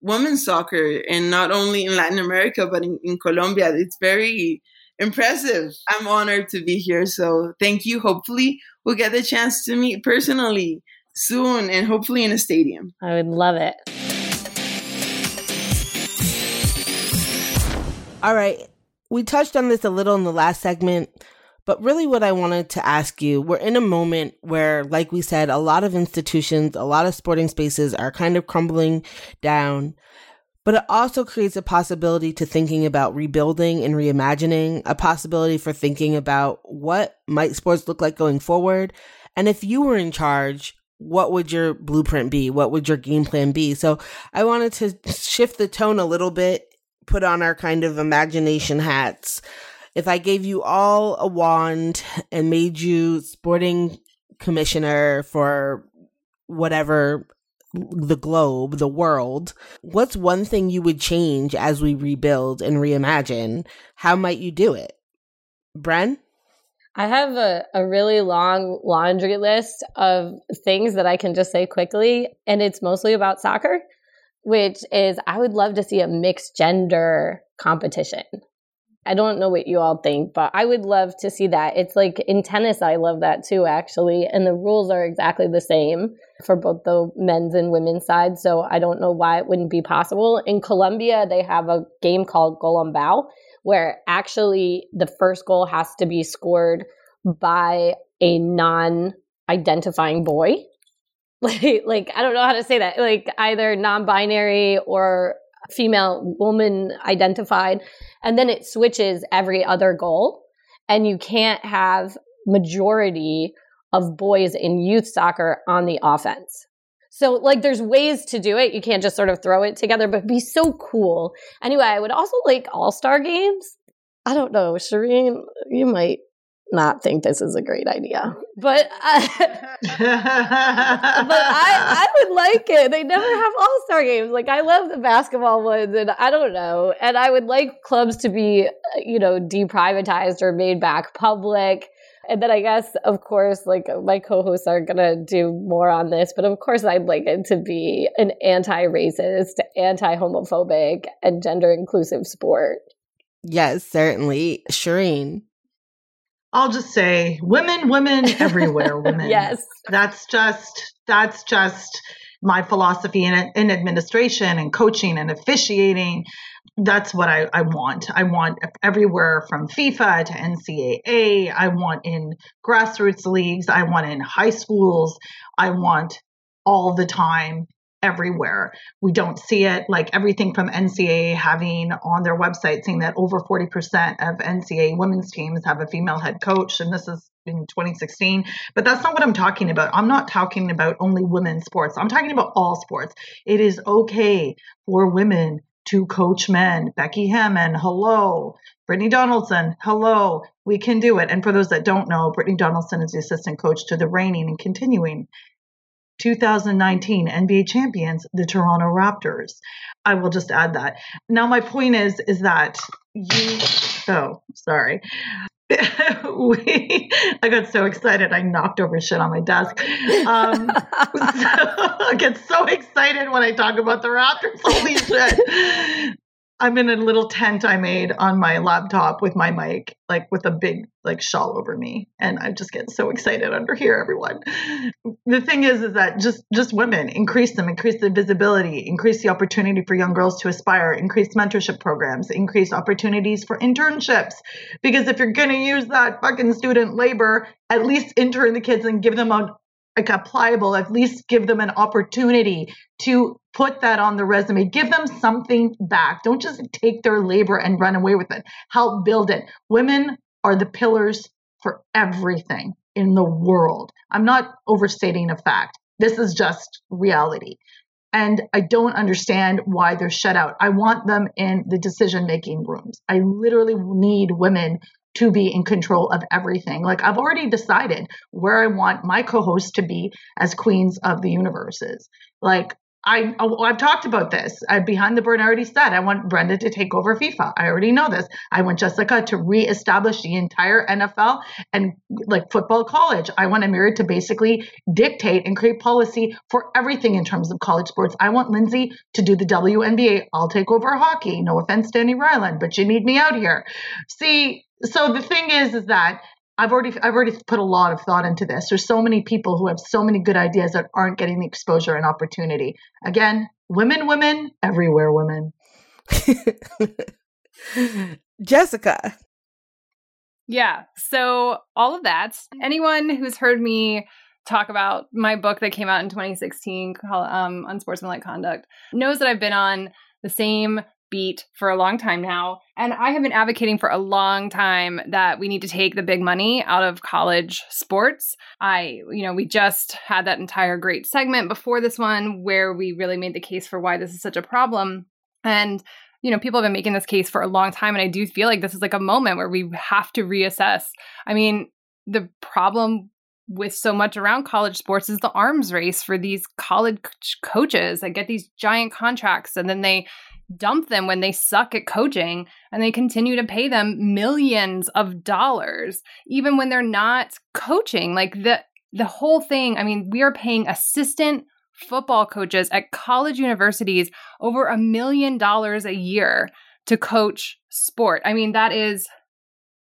women's soccer and not only in Latin America but in, in Colombia. It's very impressive. I'm honored to be here. So thank you. Hopefully we'll get the chance to meet personally soon and hopefully in a stadium. I would love it. All right. We touched on this a little in the last segment, but really, what I wanted to ask you we're in a moment where, like we said, a lot of institutions, a lot of sporting spaces are kind of crumbling down. But it also creates a possibility to thinking about rebuilding and reimagining, a possibility for thinking about what might sports look like going forward. And if you were in charge, what would your blueprint be? What would your game plan be? So I wanted to shift the tone a little bit, put on our kind of imagination hats if I gave you all a wand and made you sporting commissioner for whatever the globe, the world, what's one thing you would change as we rebuild and reimagine? How might you do it? Bren? I have a, a really long laundry list of things that I can just say quickly, and it's mostly about soccer, which is I would love to see a mixed gender competition. I don't know what you all think, but I would love to see that. It's like in tennis, I love that too, actually. And the rules are exactly the same for both the men's and women's side. So I don't know why it wouldn't be possible. In Colombia, they have a game called Golombiao, where actually the first goal has to be scored by a non identifying boy. Like, like I don't know how to say that. Like either non-binary or female woman identified and then it switches every other goal and you can't have majority of boys in youth soccer on the offense so like there's ways to do it you can't just sort of throw it together but be so cool anyway i would also like all-star games i don't know shireen you might not think this is a great idea. But I, uh, but I, I would like it. They never have all star games. Like I love the basketball ones, and I don't know. And I would like clubs to be, uh, you know, deprivatized or made back public. And then I guess, of course, like my co-hosts are gonna do more on this, but of course, I'd like it to be an anti-racist, anti-homophobic, and gender-inclusive sport. Yes, certainly, Shireen. I'll just say women, women everywhere, women. yes. That's just that's just my philosophy in, in administration and coaching and officiating. That's what I, I want. I want everywhere from FIFA to NCAA. I want in grassroots leagues. I want in high schools. I want all the time everywhere. We don't see it like everything from NCAA having on their website saying that over 40% of NCAA women's teams have a female head coach. And this is in 2016. But that's not what I'm talking about. I'm not talking about only women's sports. I'm talking about all sports. It is okay for women to coach men. Becky Hammon, hello. Brittni Donaldson, hello. We can do it. And for those that don't know, Brittni Donaldson is the assistant coach to the reigning and continuing 2019 NBA champions, the Toronto Raptors. I will just add that. Now, my point is, is that you, oh, sorry. we, I got so excited, I knocked over shit on my desk. Um, so, I get so excited when I talk about the Raptors. Holy shit. I'm in a little tent I made on my laptop with my mic, like with a big like shawl over me, and I just get so excited under here, everyone. The thing is, is that just just women increase them, increase the visibility, increase the opportunity for young girls to aspire, increase mentorship programs, increase opportunities for internships. Because if you're gonna use that fucking student labor, at least intern the kids and give them a like a pliable, at least give them an opportunity to put that on the resume. Give them something back. Don't just take their labor and run away with it. Help build it. Women are the pillars for everything in the world. I'm not overstating a fact. This is just reality. And I don't understand why they're shut out. I want them in the decision making rooms. I literally need women to be in control of everything. Like I've already decided where I want my co-host to be as queens of the universes. Like I, I've talked about this. I, behind the burn, I already said I want Brenda to take over FIFA. I already know this. I want Jessica to reestablish the entire NFL and like football college. I want Amira to basically dictate and create policy for everything in terms of college sports. I want Lindsay to do the WNBA. I'll take over hockey. No offense, to Dani Rylan, but you need me out here. See, so the thing is, is that I've already I've already put a lot of thought into this. There's so many people who have so many good ideas that aren't getting the exposure and opportunity. Again, women, women, everywhere, women. Jessica. Yeah. So all of that. Anyone who's heard me talk about my book that came out in 2016 called um, Unsportsmanlike Conduct knows that I've been on the same beat for a long time now. And I have been advocating for a long time that we need to take the big money out of college sports. I, you know, we just had that entire great segment before this one where we really made the case for why this is such a problem. And you know, people have been making this case for a long time. And I do feel like this is like a moment where we have to reassess. I mean, the problem with so much around college sports is the arms race for these college coaches that get these giant contracts and then they dump them when they suck at coaching and they continue to pay them millions of dollars even when they're not coaching. Like the the whole thing i mean we are paying assistant football coaches at college universities over a million dollars a year to coach sport. I mean that is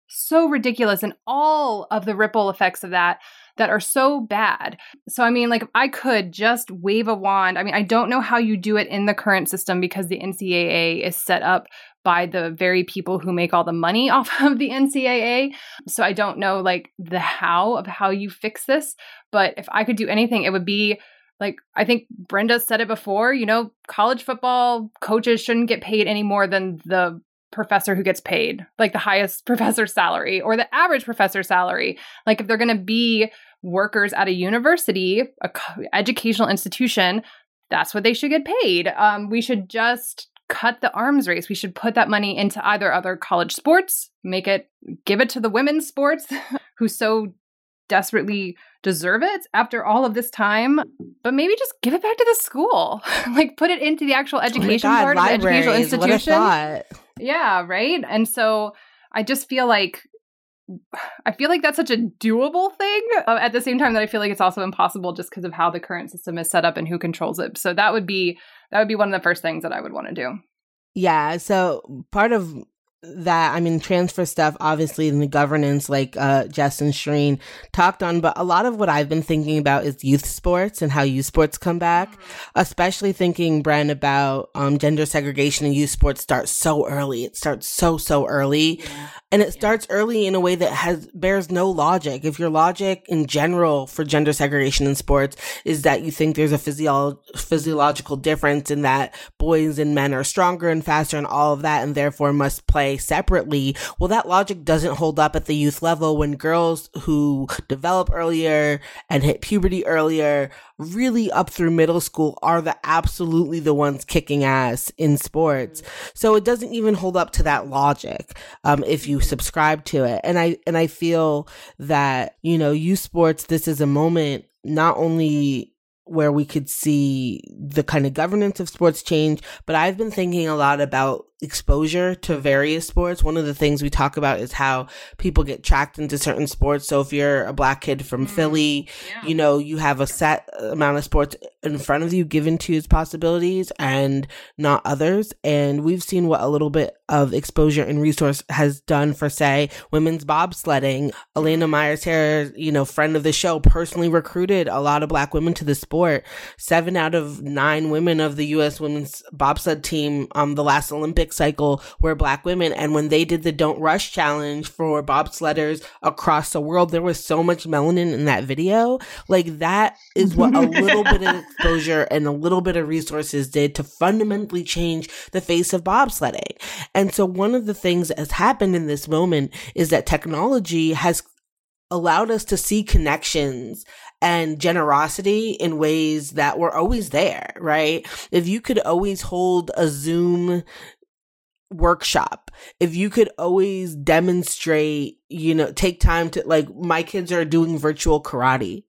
so ridiculous and all of the ripple effects of that that are so bad. So, I mean, like, I could just wave a wand, I mean, I don't know how you do it in the current system because the NCAA is set up by the very people who make all the money off of the NCAA. So, I don't know, like, the how of how you fix this. But if I could do anything, it would be like I think Brenda said it before, you know, college football coaches shouldn't get paid any more than the professor who gets paid, like the highest professor salary or the average professor salary. Like if they're going to be workers at a university, a educational institution, that's what they should get paid. Um, we should just cut the arms race. We should put that money into either other college sports, make it, give it to the women's sports who so desperately deserve it after all of this time, but maybe just give it back to the school. like put it into the actual education oh God, part of the educational institution. Yeah, right. And so I just feel like I feel like that's such a doable thing. Uh, at the same time that I feel like it's also impossible just because of how the current system is set up and who controls it. So that would be that would be one of the first things that I would want to do. Yeah. So part of that I mean transfer stuff obviously in the governance like uh Jess and Shireen talked on but a lot of what I've been thinking about is youth sports and how youth sports come back mm-hmm. especially thinking Bren about um gender segregation in youth sports starts so early it starts so so early yeah. and it yeah. starts early in a way that has bears no logic if your logic in general for gender segregation in sports is that you think there's a physio- physiological difference in that boys and men are stronger and faster and all of that and therefore must play play separately. Well, that logic doesn't hold up at the youth level when girls who develop earlier and hit puberty earlier, really up through middle school, are the absolutely the ones kicking ass in sports. So it doesn't even hold up to that logic um, if you subscribe to it. And I and I feel that you know, youth sports. This is a moment not only where we could see the kind of governance of sports change. But I've been thinking a lot about exposure to various sports. One of the things we talk about is how people get tracked into certain sports. So if you're a black kid from mm, Philly, yeah. you know, you have a set amount of sports in front of you given to you as possibilities and not others. And we've seen what a little bit of exposure and resource has done for, say, women's bobsledding. Elana Meyers here, you know, friend of the show, personally recruited a lot of black women to the sport. Seven out of nine women of the U.S. women's bobsled team, um, the last Olympic cycle were black women. And when they did the Don't Rush challenge for bobsledders across the world, there was so much melanin in that video. Like that is what a little bit of exposure and a little bit of resources did to fundamentally change the face of bobsledding. And so one of the things that has happened in this moment is that technology has allowed us to see connections and generosity in ways that were always there, right? If you could always hold a Zoom workshop if you could always demonstrate you know take time to like my kids are doing virtual karate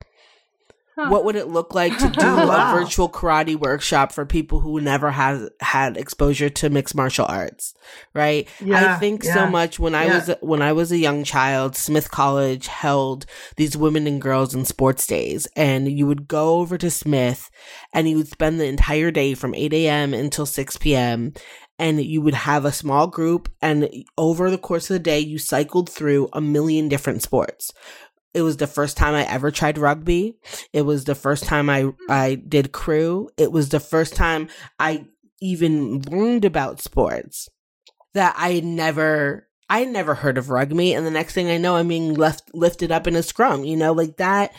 huh. what would it look like to do oh, wow. a virtual karate workshop for people who never have had exposure to mixed martial arts right yeah, i think yeah, so much when i yeah. was when i was a young child smith college held these women and girls in sports days and you would go over to smith and you would spend the entire day from 8 a.m until 6 p.m and you would have a small group and over the course of the day you cycled through a million different sports it was the first time I ever tried rugby. It was the first time I I did crew. It was the first time I even learned about sports that I had never I had never heard of rugby and the next thing I know I'm being left lifted up in a scrum, you know, like that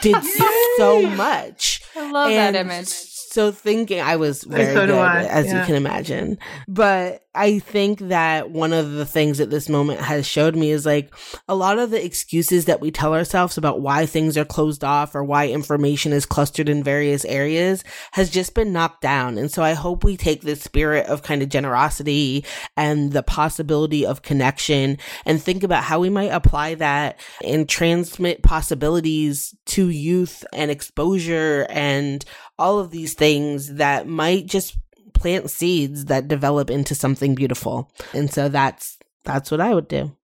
did so much. I love and that image so thinking I was very so good, as yeah. you can imagine. But I think that one of the things that this moment has showed me is like a lot of the excuses that we tell ourselves about why things are closed off or why information is clustered in various areas has just been knocked down. And so I hope we take this spirit of kind of generosity and the possibility of connection and think about how we might apply that and transmit possibilities to youth and exposure and all of these things that might just plant seeds that develop into something beautiful. And so that's that's what I would do.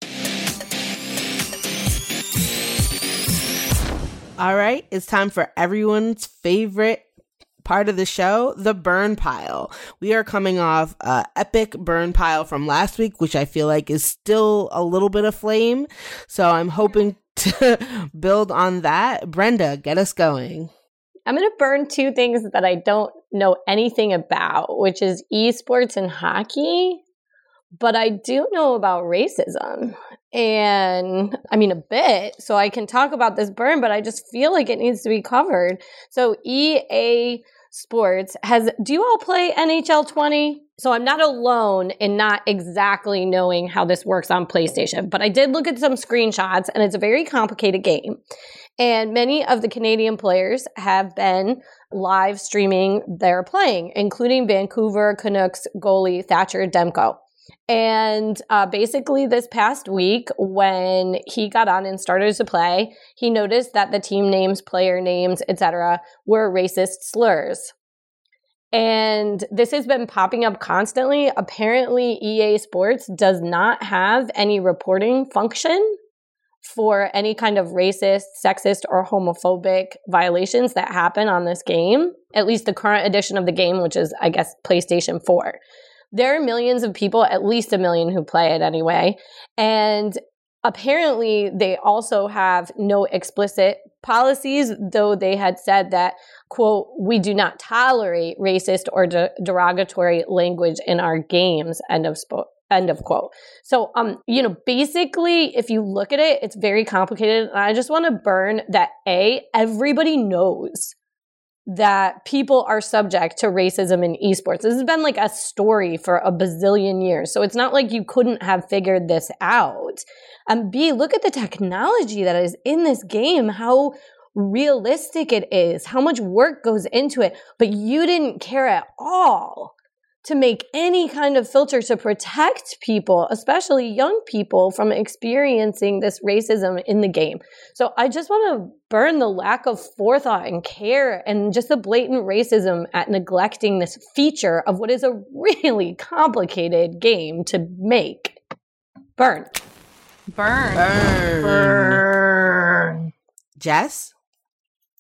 All right, it's time for everyone's favorite part of the show, the burn pile. We are coming off a epic burn pile from last week, which I feel like is still a little bit of flame. So I'm hoping to build on that. Brenda, get us going. I'm going to burn two things that I don't know anything about, which is esports and hockey. But I do know about racism and I mean a bit. So I can talk about this burn, but I just feel like it needs to be covered. So EA Sports has, do you all play NHL 20? So I'm not alone in not exactly knowing how this works on PlayStation, but I did look at some screenshots and it's a very complicated game. And many of the Canadian players have been live streaming their playing, including Vancouver Canucks goalie Thatcher Demko. And uh, basically, this past week, when he got on and started to play, he noticed that the team names, player names, etc., were racist slurs. And this has been popping up constantly. Apparently, EA Sports does not have any reporting function for any kind of racist, sexist, or homophobic violations that happen on this game, at least the current edition of the game, which is, I guess, PlayStation 4. There are millions of people, at least a million who play it anyway. And apparently, they also have no explicit policies, though they had said that, quote, we do not tolerate racist or de- derogatory language in our games, end of spo- end of quote. So, um, you know, basically, if you look at it, it's very complicated. And I just want to burn that A, everybody knows that people are subject to racism in esports. This has been like a story for a bazillion years. So it's not like you couldn't have figured this out. And B, look at the technology that is in this game, how realistic it is, how much work goes into it, but you didn't care at all to make any kind of filter to protect people, especially young people, from experiencing this racism in the game. So I just want to burn the lack of forethought and care and just the blatant racism at neglecting this feature of what is a really complicated game to make. Burn. Burn. Burn. Burn. Jess?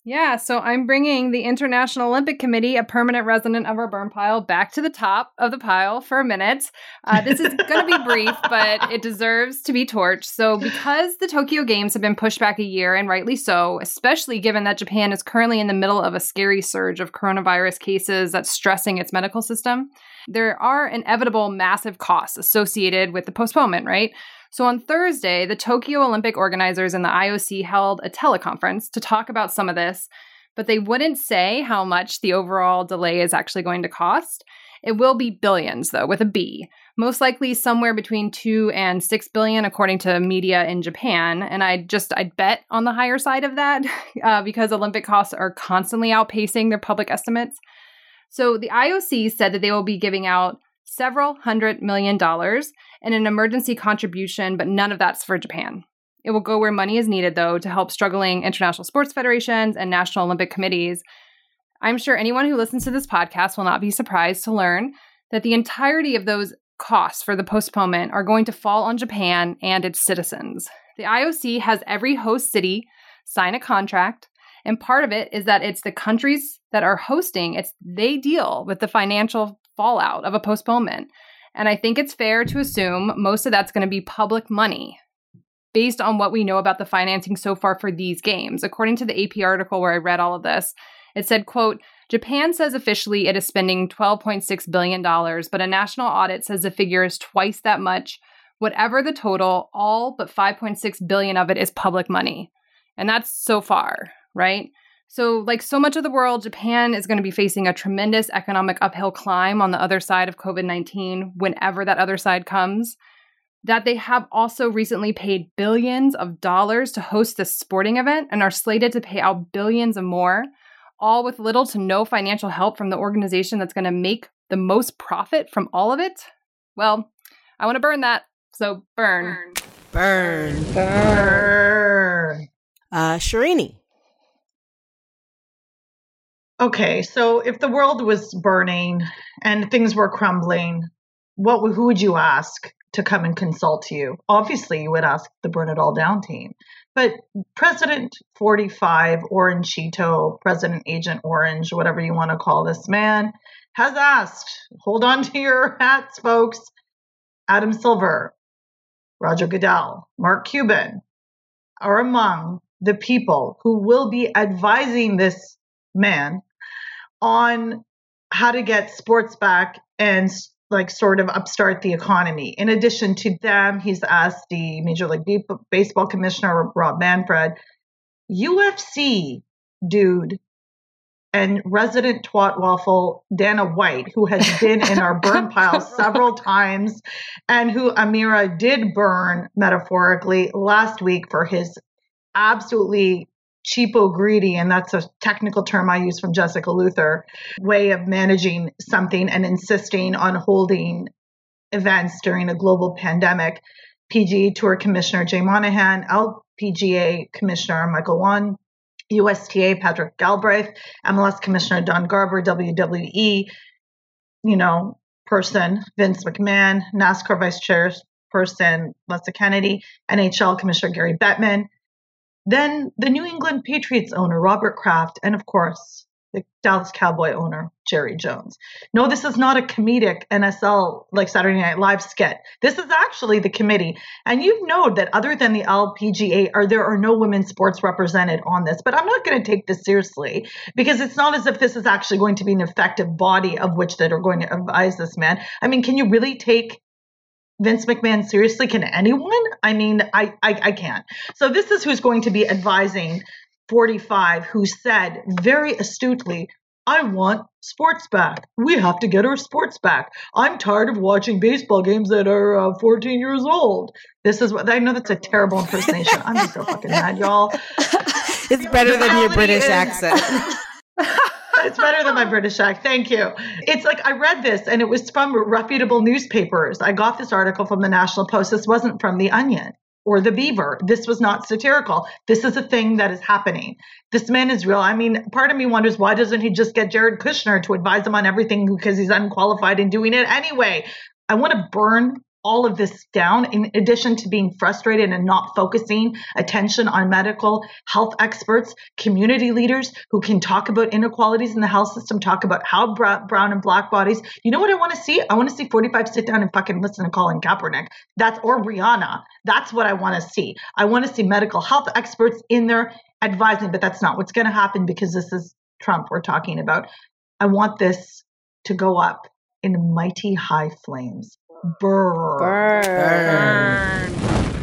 Yeah, so I'm bringing the International Olympic Committee, a permanent resident of our burn pile, back to the top of the pile for a minute. Uh, this is going to be brief, but it deserves to be torched. So, because the Tokyo Games have been pushed back a year, and rightly so, especially given that Japan is currently in the middle of a scary surge of coronavirus cases that's stressing its medical system, there are inevitable massive costs associated with the postponement, right? So on Thursday, the Tokyo Olympic organizers and the IOC held a teleconference to talk about some of this, but they wouldn't say how much the overall delay is actually going to cost. It will be billions, though, with a B. Most likely somewhere between two and six billion, according to media in Japan. And I just I'd bet on the higher side of that uh, because Olympic costs are constantly outpacing their public estimates. So the IOC said that they will be giving out several hundred million dollars in an emergency contribution, but none of that's for Japan. It will go where money is needed, though, to help struggling international sports federations and national Olympic committees. I'm sure anyone who listens to this podcast will not be surprised to learn that the entirety of those costs for the postponement are going to fall on Japan and its citizens. The IOC has every host city sign a contract, and part of it is that it's the countries that are hosting, it's they deal with the financial fallout of a postponement. And I think it's fair to assume most of that's going to be public money based on what we know about the financing so far for these games. According to the AP article where I read all of this, it said, quote, Japan says officially it is spending $12.6 billion, but a national audit says the figure is twice that much. Whatever the total, all but 5.6 billion of it is public money. And that's so far, right? So, like so much of the world, Japan is going to be facing a tremendous economic uphill climb on the other side of COVID 19 whenever that other side comes. That they have also recently paid billions of dollars to host this sporting event and are slated to pay out billions of more, all with little to no financial help from the organization that's going to make the most profit from all of it. Well, I want to burn that. So, burn. Burn. Burn. Burn. Uh, Shireen. Okay, so if the world was burning and things were crumbling, what who would you ask to come and consult you? Obviously, you would ask the Burn It All Down team. But President 45, Orange Cheeto, President Agent Orange, whatever you want to call this man, has asked, hold on to your hats, folks. Adam Silver, Roger Goodell, Mark Cuban are among the people who will be advising this man on how to get sports back and like sort of upstart the economy. In addition to them, he's asked the Major League Baseball Commissioner Rob Manfred, UFC dude and resident twat waffle Dana White, who has been in our burn pile several times and who Amira did burn metaphorically last week for his absolutely cheapo greedy, and that's a technical term I use from Jessica Luther, way of managing something and insisting on holding events during a global pandemic. PGA Tour Commissioner Jay Monahan, LPGA Commissioner Michael Whan, USTA Patrick Galbraith, MLS Commissioner Don Garber, WWE, you know, person Vince McMahon, NASCAR Vice Chairperson Lesa Kennedy, NHL Commissioner Gary Bettman, then the New England Patriots owner, Robert Kraft, and of course, the Dallas Cowboy owner, Jerry Jones. No, this is not a comedic NSL like Saturday Night Live skit. This is actually the committee. And you've that other than the LPGA, are there are no women's sports represented on this. But I'm not going to take this seriously because it's not as if this is actually going to be an effective body of which that are going to advise this man. I mean, can you really take Vince McMahon seriously? Can anyone? I mean, I, I, I can't. So this is who's going to be advising 45, who said very astutely, I want sports back. We have to get our sports back. I'm tired of watching baseball games that are uh, 14 years old. This is what I know that's a terrible impersonation. I'm just so fucking mad, y'all. It's better than your British accent. it's better than my British accent. Thank you. It's like I read this and it was from reputable newspapers. I got this article from the National Post. This wasn't from The Onion or The Beaver. This was not satirical. This is a thing that is happening. This man is real. I mean, part of me wonders why doesn't he just get Jared Kushner to advise him on everything because he's unqualified in doing it anyway? I want to burn all of this down in addition to being frustrated and not focusing attention on medical health experts community leaders who can talk about inequalities in the health system talk about how brown and black bodies. You know what i want to see? I want to see 45 sit down and fucking listen to colin kaepernick. That's or rihanna. That's what i want to see. I want to see medical health experts in there advising but that's not what's going to happen because this is trump we're talking about. I want this to go up in mighty high flames Burn. Burn.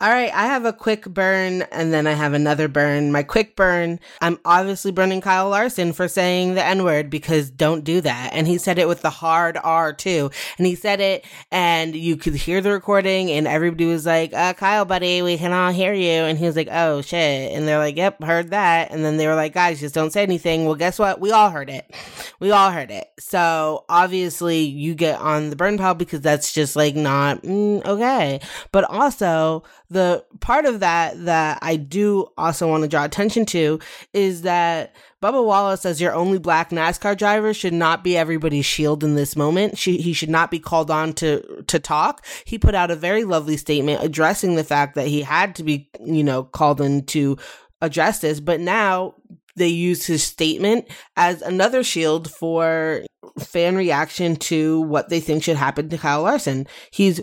All right, I have a quick burn and then I have another burn. My quick burn, I'm obviously burning Kyle Larson for saying the N word because don't do that. And he said it with the hard R too. And he said it and you could hear the recording and everybody was like, uh, Kyle, buddy, we can all hear you. And he was like, oh shit. And they're like, yep, heard that. And then they were like, guys, just don't say anything. Well, guess what? We all heard it. We all heard it. So obviously you get on the burn pile because that's just like not mm, okay. But also, the part of that that I do also want to draw attention to is that Bubba Wallace, as your only black NASCAR driver, should not be everybody's shield in this moment. She, he should not be called on to, to talk. He put out a very lovely statement addressing the fact that he had to be, you know, called in to address this, but now they use his statement as another shield for fan reaction to what they think should happen to Kyle Larson. He's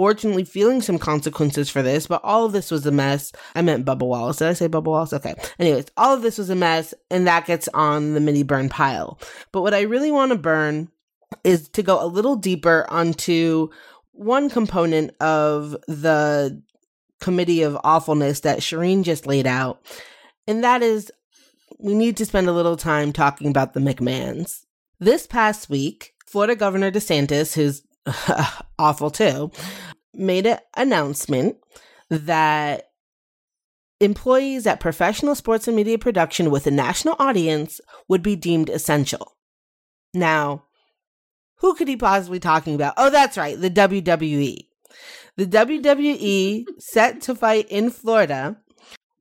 fortunately feeling some consequences for this, but all of this was a mess. I meant Bubba Wallace. Did I say Bubba Wallace? Okay. Anyways, all of this was a mess, and that gets on the mini burn pile. But what I really want to burn is to go a little deeper onto one component of the committee of awfulness that Shireen just laid out, and that is we need to spend a little time talking about the McMahons. This past week, Florida Governor DeSantis, who's awful too, made an announcement that employees at professional sports and media production with a national audience would be deemed essential. Now, who could he possibly be talking about? Oh, that's right, the WWE. The WWE set to fight in Florida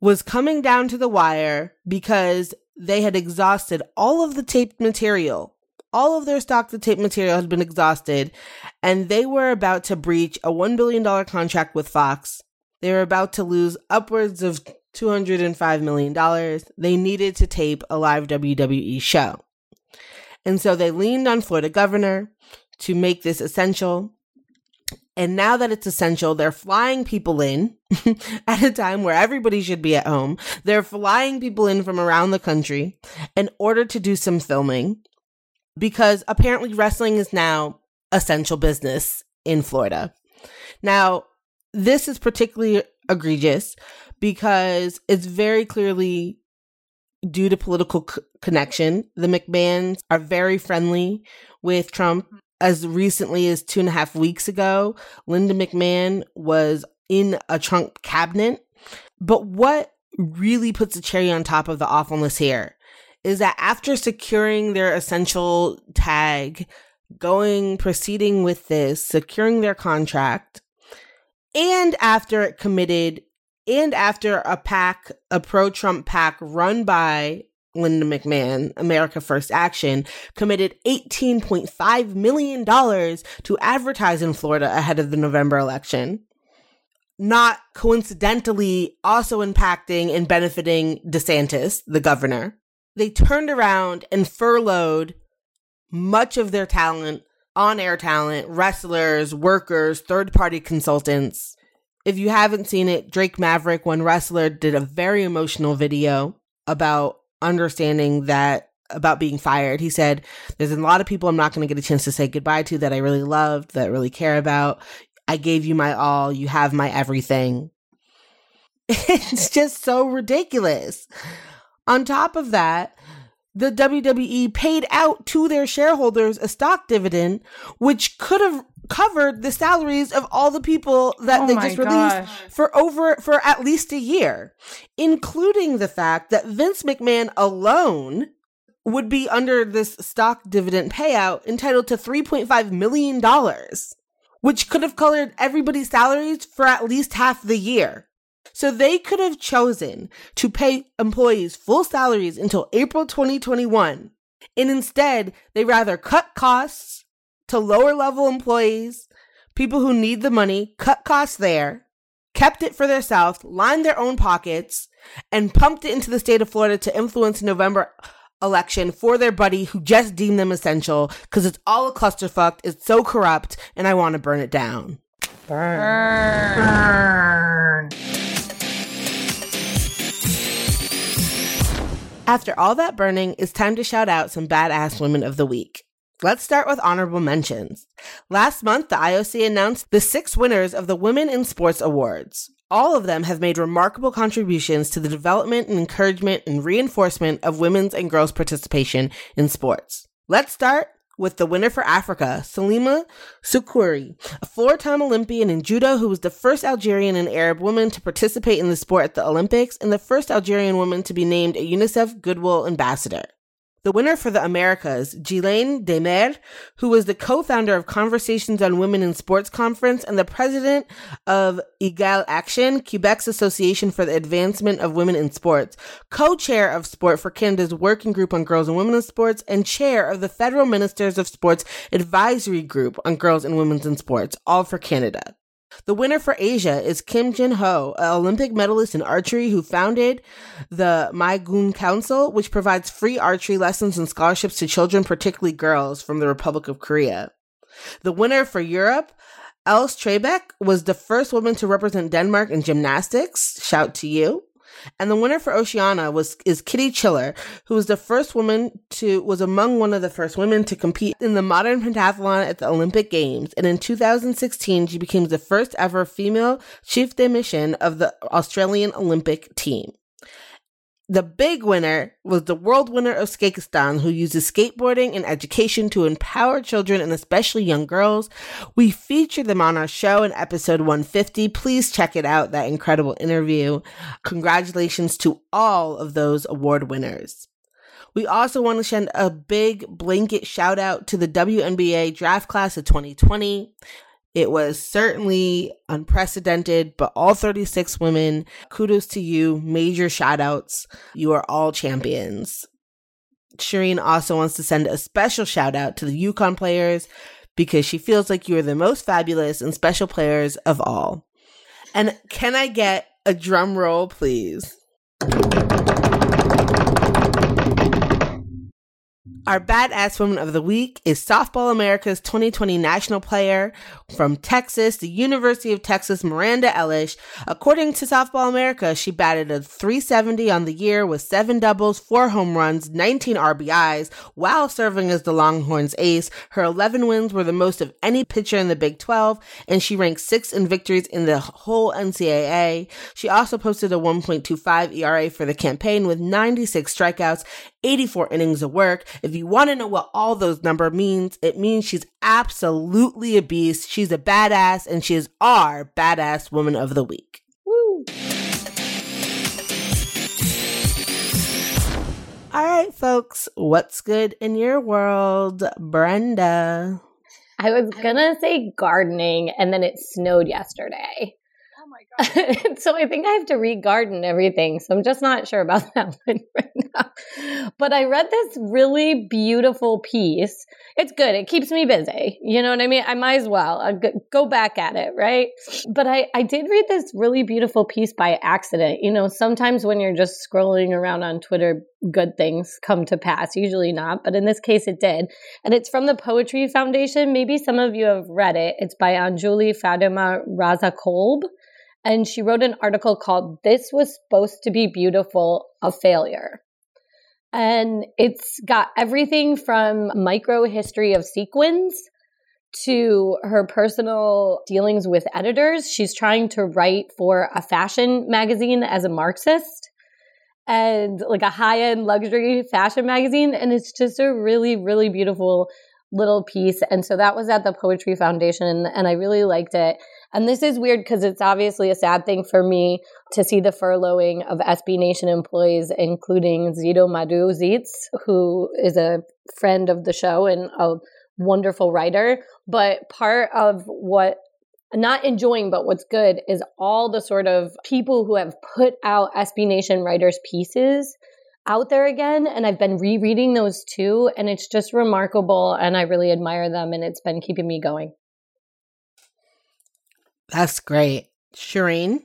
was coming down to the wire because they had exhausted all of the taped material all of their stock to tape material had been exhausted, and they were about to breach a $1 billion contract with Fox. They were about to lose upwards of $205 million. They needed to tape a live WWE show. And so they leaned on Florida governor to make this essential. And now that it's essential, they're flying people in at a time where everybody should be at home. They're flying people in from around the country in order to do some filming because apparently wrestling is now essential business in Florida. Now, this is particularly egregious because it's very clearly due to political c- connection. The McMahons are very friendly with Trump. Mm-hmm. As recently as two and a half weeks ago, Linda McMahon was in a Trump cabinet. But what really puts a cherry on top of the awfulness here is that after securing their essential tag, going, proceeding with this, securing their contract, and after it committed, and after a pack, a pro Trump pack run by Linda McMahon, America First Action, committed $18.5 million to advertise in Florida ahead of the November election. Not coincidentally, also impacting and benefiting DeSantis, the governor. They turned around and furloughed much of their talent, on air talent, wrestlers, workers, third party consultants. If you haven't seen it, Drake Maverick, one wrestler, did a very emotional video about understanding that about being fired. He said, There's a lot of people I'm not going to get a chance to say goodbye to that I really loved, that I really care about. I gave you my all. You have my everything. It's just so ridiculous. On top of that, the WWE paid out to their shareholders a stock dividend, which could have covered the salaries of all the people that Oh they just released gosh. for over for at least a year, including the fact that Vince McMahon alone would be under this stock dividend payout entitled to 3.5 million dollars, which could have colored everybody's salaries for at least half the year. So they could have chosen to pay employees full salaries until April 2021. And instead, they rather cut costs to lower level employees, people who need the money, cut costs there, kept it for themselves, lined their own pockets, and pumped it into the state of Florida to influence November election for their buddy who just deemed them essential because it's all a clusterfuck, it's so corrupt, and I want to burn it down. Burn. Burn. After all that burning, it's time to shout out some badass women of the week. Let's start with honorable mentions. Last month, the IOC announced the six winners of the Women in Sports Awards. All of them have made remarkable contributions to the development and encouragement and reinforcement of women's and girls' participation in sports. Let's start with the winner for Africa, Salima Souakri, a four-time Olympian in judo who was the first Algerian and Arab woman to participate in the sport at the Olympics and the first Algerian woman to be named a UNICEF Goodwill Ambassador. The winner for the Americas, Guylaine Demers, who was the co-founder of Conversations on Women in Sports Conference and the president of Égale Action, Quebec's Association for the Advancement of Women in Sports, co-chair of Sport for Canada's Working Group on Girls and Women in Sports, and chair of the Federal Ministers of Sports Advisory Group on Girls and Women in Sports, all for Canada. The winner for Asia is Kim Jin Ho, an Olympic medalist in archery who founded the Maigun Council, which provides free archery lessons and scholarships to children, particularly girls, from the Republic of Korea. The winner for Europe, Els Trebek, was the first woman to represent Denmark in gymnastics. Shout to you. And the winner for Oceania was is Kitty Chiller, who was the first woman to was among one of the first women to compete in the modern pentathlon at the Olympic Games. And in 2016, she became the first ever female chief de mission of the Australian Olympic team. The big winner was the world winner of Skateistan, who uses skateboarding and education to empower children and especially young girls. We featured them on our show in episode 150. Please check it out, that incredible interview. Congratulations to all of those award winners. We also want to send a big blanket shout out to the WNBA draft class of 2020. It was certainly unprecedented, but all 36 women, kudos to you. Major shout outs. You are all champions. Shireen also wants to send a special shout out to the UConn players because she feels like you are the most fabulous and special players of all. And can I get a drum roll, please? Our Badass Woman of the Week is Softball America's 2020 national player from Texas, the University of Texas, Miranda Elish. According to Softball America, she batted a 370 on the year with seven doubles, four home runs, 19 RBIs, while serving as the Longhorns ace. Her 11 wins were the most of any pitcher in the Big 12, and she ranked sixth in victories in the whole NCAA. She also posted a 1.25 ERA for the campaign with 96 strikeouts 84 innings of work. If you want to know what all those number means, it means she's absolutely a beast. She's a badass and she is our badass woman of the week. Woo. All right, folks, what's good in your world, Brenda? I was gonna say gardening, and then it snowed yesterday. so I think I have to re-garden everything. So I'm just not sure about that one right now. But I read this really beautiful piece. It's good. It keeps me busy. You know what I mean? I might as well go back at it, right? But I, I did read this really beautiful piece by accident. You know, sometimes when you're just scrolling around on Twitter, good things come to pass. Usually not, but in this case it did. And it's from the Poetry Foundation. Maybe some of you have read it. It's by Anjuli Fatima Raza Kolb and she wrote an article called This Was Supposed to Be Beautiful, a Failure. And it's got everything from micro history of sequins to her personal dealings with editors. She's trying to write for a fashion magazine as a Marxist and like a high end luxury fashion magazine. And it's just a really, really beautiful little piece. And so that was at the Poetry Foundation, and I really liked it. And this is weird because it's obviously a sad thing for me to see the furloughing of SB Nation employees, including Zito Madu Zeitz, who is a friend of the show and a wonderful writer. But part of what not enjoying, but what's good is all the sort of people who have put out SB Nation writers' pieces out there again. And I've been rereading those too. And it's just remarkable. And I really admire them. And it's been keeping me going. That's great. Shireen?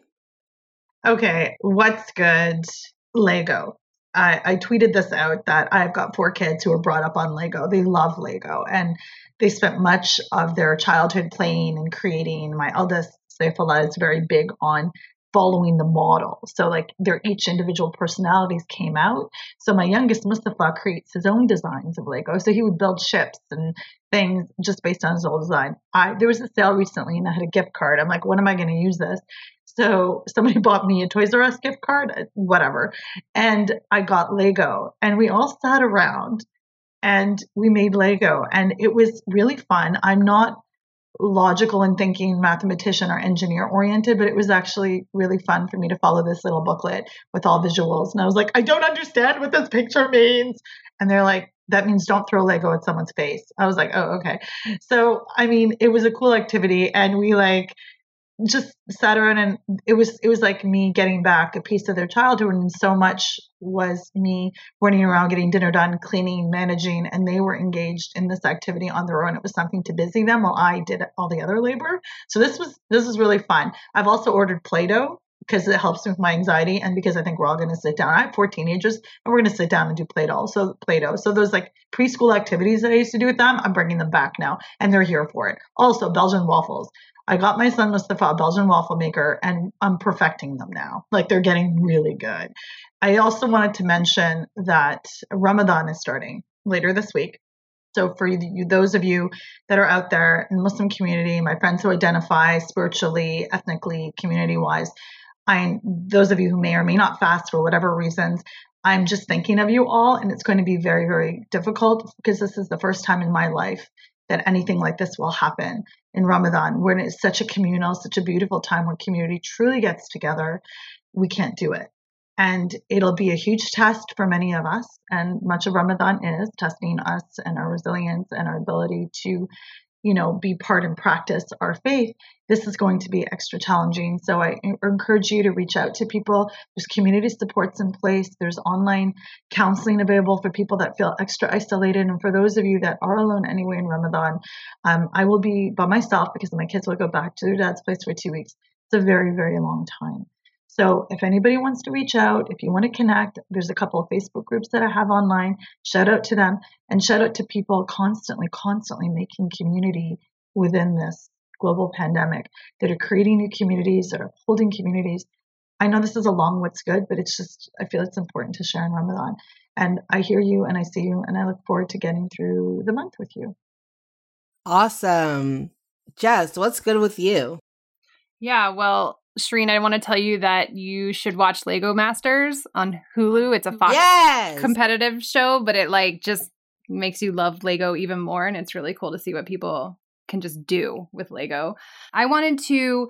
Okay, what's good? Lego. I, I tweeted this out that I've got four kids who were brought up on Lego. They love Lego and they spent much of their childhood playing and creating. My eldest, Saifullah, is very big on following the model. So like their each individual personalities came out. So my youngest Mustafa creates his own designs of Lego. So he would build ships and things just based on his old design. I there was a sale recently and I had a gift card. I'm like, when am I going to use this? So somebody bought me a Toys R Us gift card, uh, whatever. And I got Lego and we all sat around and we made Lego and it was really fun. I'm not logical and thinking mathematician or engineer oriented, but it was actually really fun for me to follow this little booklet with all visuals. And I was like, I don't understand what this picture means. And they're like, that means don't throw Lego at someone's face. I was like, oh, okay. So, I mean, it was a cool activity. And we like just sat around and it was it was like me getting back a piece of their childhood and so much was me running around getting dinner done cleaning managing and they were engaged in this activity on their own it was something to busy them while i did all the other labor so this was this was really fun i've also ordered play-doh because it helps with my anxiety and because I think we're all going to sit down. I have four teenagers and we're going to sit down and do Play-Doh. So Play-Doh. So those like preschool activities that I used to do with them, I'm bringing them back now and they're here for it. Also Belgian waffles. I got my son Mustafa a Belgian waffle maker and I'm perfecting them now. Like they're getting really good. I also wanted to mention that Ramadan is starting later this week. So for you, those of you that are out there in the Muslim community, my friends who identify spiritually, ethnically, community wise, I those of you who may or may not fast for whatever reasons, I'm just thinking of you all and it's going to be very very difficult because this is the first time in my life that anything like this will happen in Ramadan when it's such a communal, such a beautiful time when community truly gets together. We can't do it. And it'll be a huge test for many of us. And much of Ramadan is testing us and our resilience and our ability to you know, be part and practice our faith, this is going to be extra challenging. So I encourage you to reach out to people. There's community supports in place. There's online counseling available for people that feel extra isolated. And for those of you that are alone anyway in Ramadan, um, I will be by myself because my kids will go back to their dad's place for two weeks. It's a very, very long time. So if anybody wants to reach out, if you want to connect, there's a couple of Facebook groups that I have online. Shout out to them and shout out to people constantly, constantly making community within this global pandemic that are creating new communities, that are holding communities. I know this is a long what's good, but it's just, I feel it's important to share in Ramadan. And I hear you and I see you, and I look forward to getting through the month with you. Awesome. Jess, what's good with you? Yeah, well, Shireen, I want to tell you that you should watch Lego Masters on Hulu. It's a Fox yes! competitive show, but it like just makes you love Lego even more and it's really cool to see what people can just do with Lego. I wanted to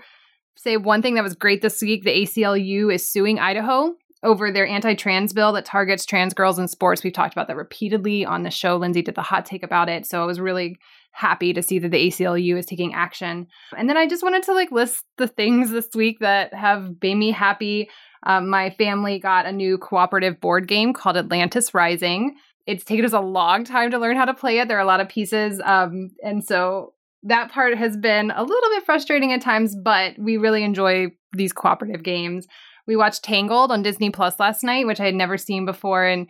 say one thing that was great this week. The ACLU is suing Idaho over their anti-trans bill that targets trans girls in sports. We've talked about that repeatedly on the show. Lindsay did the hot take about it. So I was really happy to see that the ACLU is taking action. And then I just wanted to like list the things this week that have made me happy. Um, my family got a new cooperative board game called Atlantis Rising. It's taken us a long time to learn how to play it. There are a lot of pieces. Um, and so that part has been a little bit frustrating at times, but we really enjoy these cooperative games. We watched Tangled on Disney Plus last night, which I had never seen before. And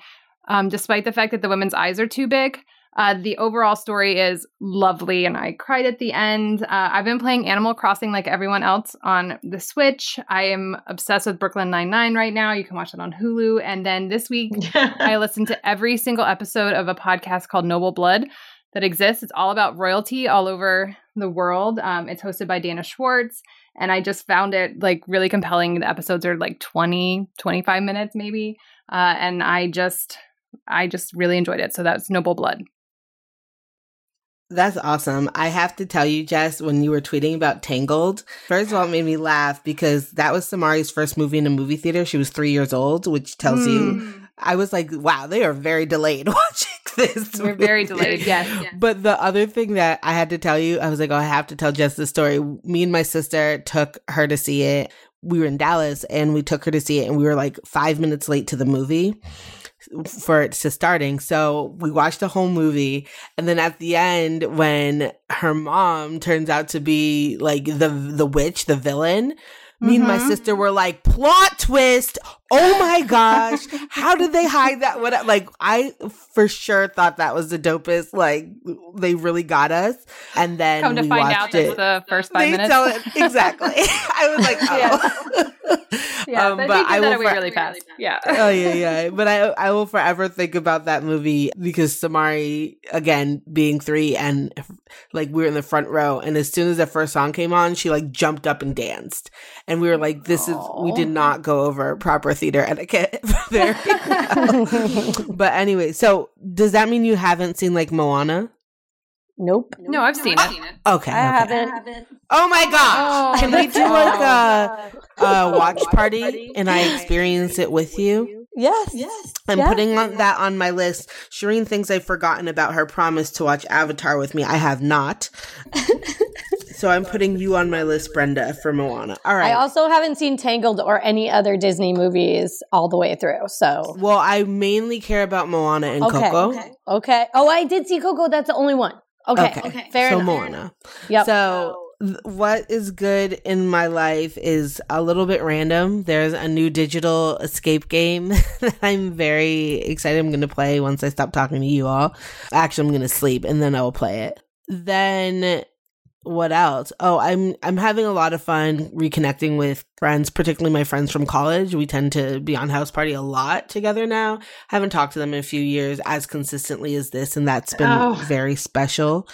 um, despite the fact that the women's eyes are too big, uh, the overall story is lovely, and I cried at the end. Uh, I've been playing Animal Crossing like everyone else on the Switch. I am obsessed with Brooklyn Nine Nine right now. You can watch it on Hulu. And then this week, I listened to every single episode of a podcast called Noble Blood that exists. It's all about royalty all over the world. Um, it's hosted by Dana Schwartz. And I just found it like really compelling. The episodes are like 20, 25 minutes maybe. Uh, and I just, I just really enjoyed it. So that's Noble Blood. That's awesome. I have to tell you, Jess, when you were tweeting about Tangled, first of all, it made me laugh because that was Samari's first movie in a movie theater. She was three years old, which tells mm. you, hmm. I was like, wow, they are very delayed watching this. We're very delayed, yes. But the other thing that I had to tell you, I was like, oh, I have to tell Jess the story. Me and my sister took her to see it. We were in Dallas and we took her to see it, and we were like five minutes late to the movie for it to starting. So we watched the whole movie. And then at the end, when her mom turns out to be like the the witch, the villain, me and my mm-hmm. sister were like, plot twist. Oh my gosh. How did they hide that? What like I for sure thought that was the dopest. Like they really got us. And then come to find out it. the first five they minutes. Tell it, exactly. I was like, oh. Yeah, yeah um, but, but I will for- really fast. Yeah. oh yeah, yeah. But I I will forever think about that movie because Samari again being three and like we were in the front row and as soon as the first song came on, she like jumped up and danced. And we were like, this Aww. is we did not go over proper theater etiquette there. but anyway, so does that mean you haven't seen like Moana? Nope. No, I've seen, it. it. Okay. I okay. haven't. Oh my gosh. Oh, Can we do like a, a watch party and I experience it with you? Yes. Yes. I'm yes. putting on that on my list. Shireen thinks I've forgotten about her promise to watch Avatar with me. I have not. so I'm putting you on my list, Brenda, for Moana. All right. I also haven't seen Tangled or any other Disney movies all the way through. So Well, I mainly care about Moana and okay. Coco. Okay. okay. Oh, I did see Coco. That's the only one. Okay. Okay. okay. Fair so enough. Moana. Yep. So what is good in my life is a little bit random. There's a new digital escape game that I'm very excited I'm going to play once I stop talking to you all. Actually, I'm going to sleep and then I will play it. Then what else? Oh, I'm I'm having a lot of fun reconnecting with friends, particularly my friends from college. We tend to be on house party a lot together now. Haven't talked to them in a few years as consistently as this, and that's been oh. very special.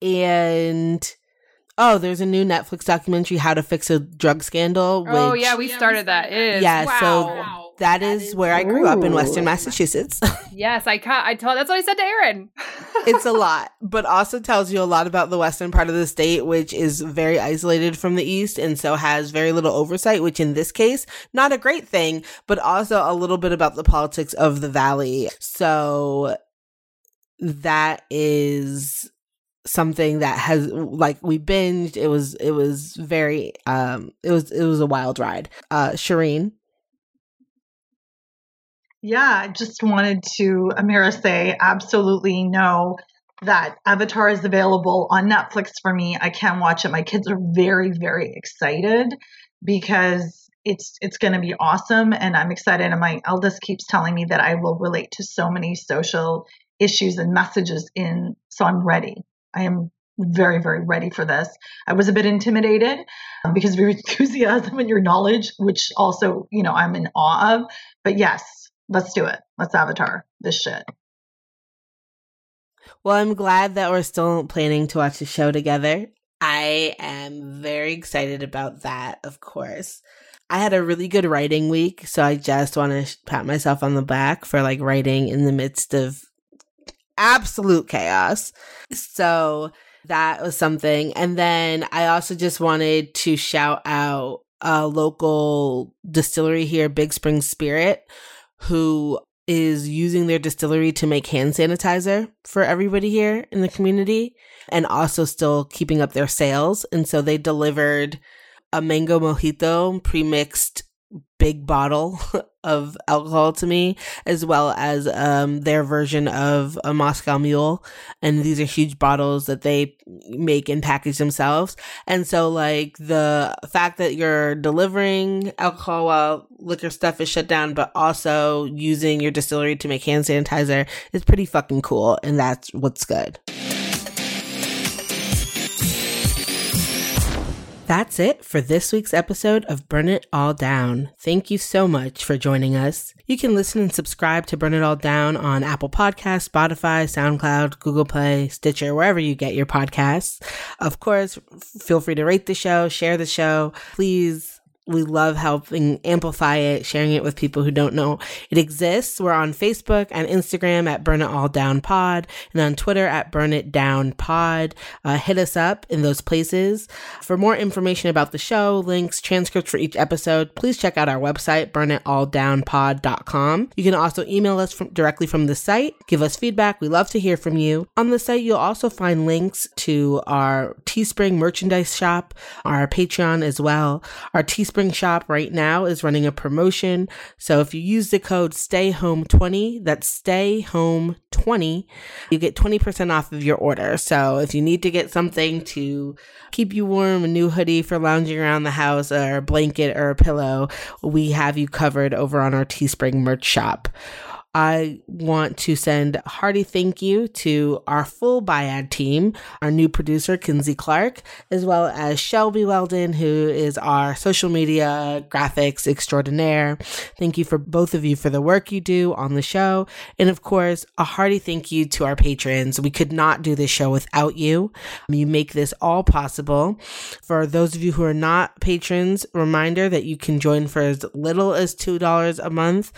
And Oh, there's a new Netflix documentary, How to Fix a Drug Scandal. Which, oh, yeah, we started that. It is. Yeah, wow. so wow. That is where I grew up in Western Massachusetts. yes, I ca- I told that's what I said to Aaron. it's a lot, but also tells you a lot about the western part of the state, which is very isolated from the east and so has very little oversight, which in this case, not a great thing, but also a little bit about the politics of the valley. So that is something that has like we binged. It was it was very um it was it was a wild ride. Uh Shireen. Yeah, I just wanted to Amira say absolutely no that Avatar is available on Netflix for me. I can watch it. My kids are very, very excited because it's it's going to be awesome and i'm excited and my eldest keeps telling me that i will relate to so many social issues and messages in so i'm ready i am very very ready for this i was a bit intimidated um, because of your enthusiasm and your knowledge which also you know i'm in awe of but yes let's do it let's avatar this shit well i'm glad that we're still planning to watch the show together i am very excited about that of course I had a really good writing week, so I just want to pat myself on the back for like writing in the midst of absolute chaos. So that was something. And then I also just wanted to shout out a local distillery here, Big Spring Spirit, who is using their distillery to make hand sanitizer for everybody here in the community and also still keeping up their sales. And so they delivered a mango mojito pre-mixed big bottle of alcohol to me, as well as um, their version of a Moscow Mule. And these are huge bottles that they make and package themselves. And so, like, the fact that you're delivering alcohol while liquor stuff is shut down, but also using your distillery to make hand sanitizer is pretty fucking cool. And that's what's good. That's it for this week's episode of Burn It All Down. Thank you so much for joining us. You can listen and subscribe to Burn It All Down on Apple Podcasts, Spotify, SoundCloud, Google Play, Stitcher, wherever you get your podcasts. Of course, feel free to rate the show, share the show. Please we love helping amplify it, sharing it with people who don't know it exists. We're on Facebook and Instagram at Burn It All Down Pod and on Twitter at Burn It Down Pod. Uh, hit us up in those places. For more information about the show, links, transcripts for each episode, please check out our website, burnitalldownpod.com. You can also email us from, directly from the site. Give us feedback. We love to hear from you. On the site, you'll also find links to our Teespring merchandise shop, our Patreon as well. Our Teespring Teespring shop right now is running a promotion. So if you use the code STAYHOME20, that's Stay Home 20, you get 20% off of your order. So if you need to get something to keep you warm, a new hoodie for lounging around the house, or a blanket or a pillow, we have you covered over on our Teespring merch shop. I want to send a hearty thank you to our full Biad team, our new producer, Kinsey Clark, as well as Shelby Weldon, who is our social media graphics extraordinaire. Thank you for both of you for the work you do on the show. And of course, a hearty thank you to our patrons. We could not do this show without you. You make this all possible. For those of you who are not patrons, reminder that you can join for as little as $2 a month.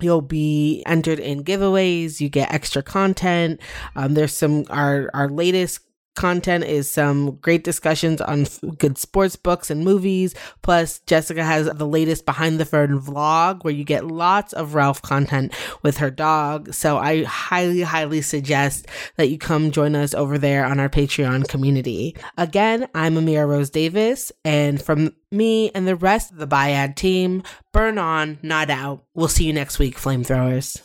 You'll be entered in giveaways. You get extra content. Um, there's some our our latest content is some great discussions on good sports books and movies. Plus, Jessica has the latest behind the fern vlog where you get lots of Ralph content with her dog. So I highly, highly suggest that you come join us over there on our Patreon community. Again, I'm Amira Rose Davis, and from me and the rest of the Biad team, burn on, not out. We'll see you next week, flamethrowers.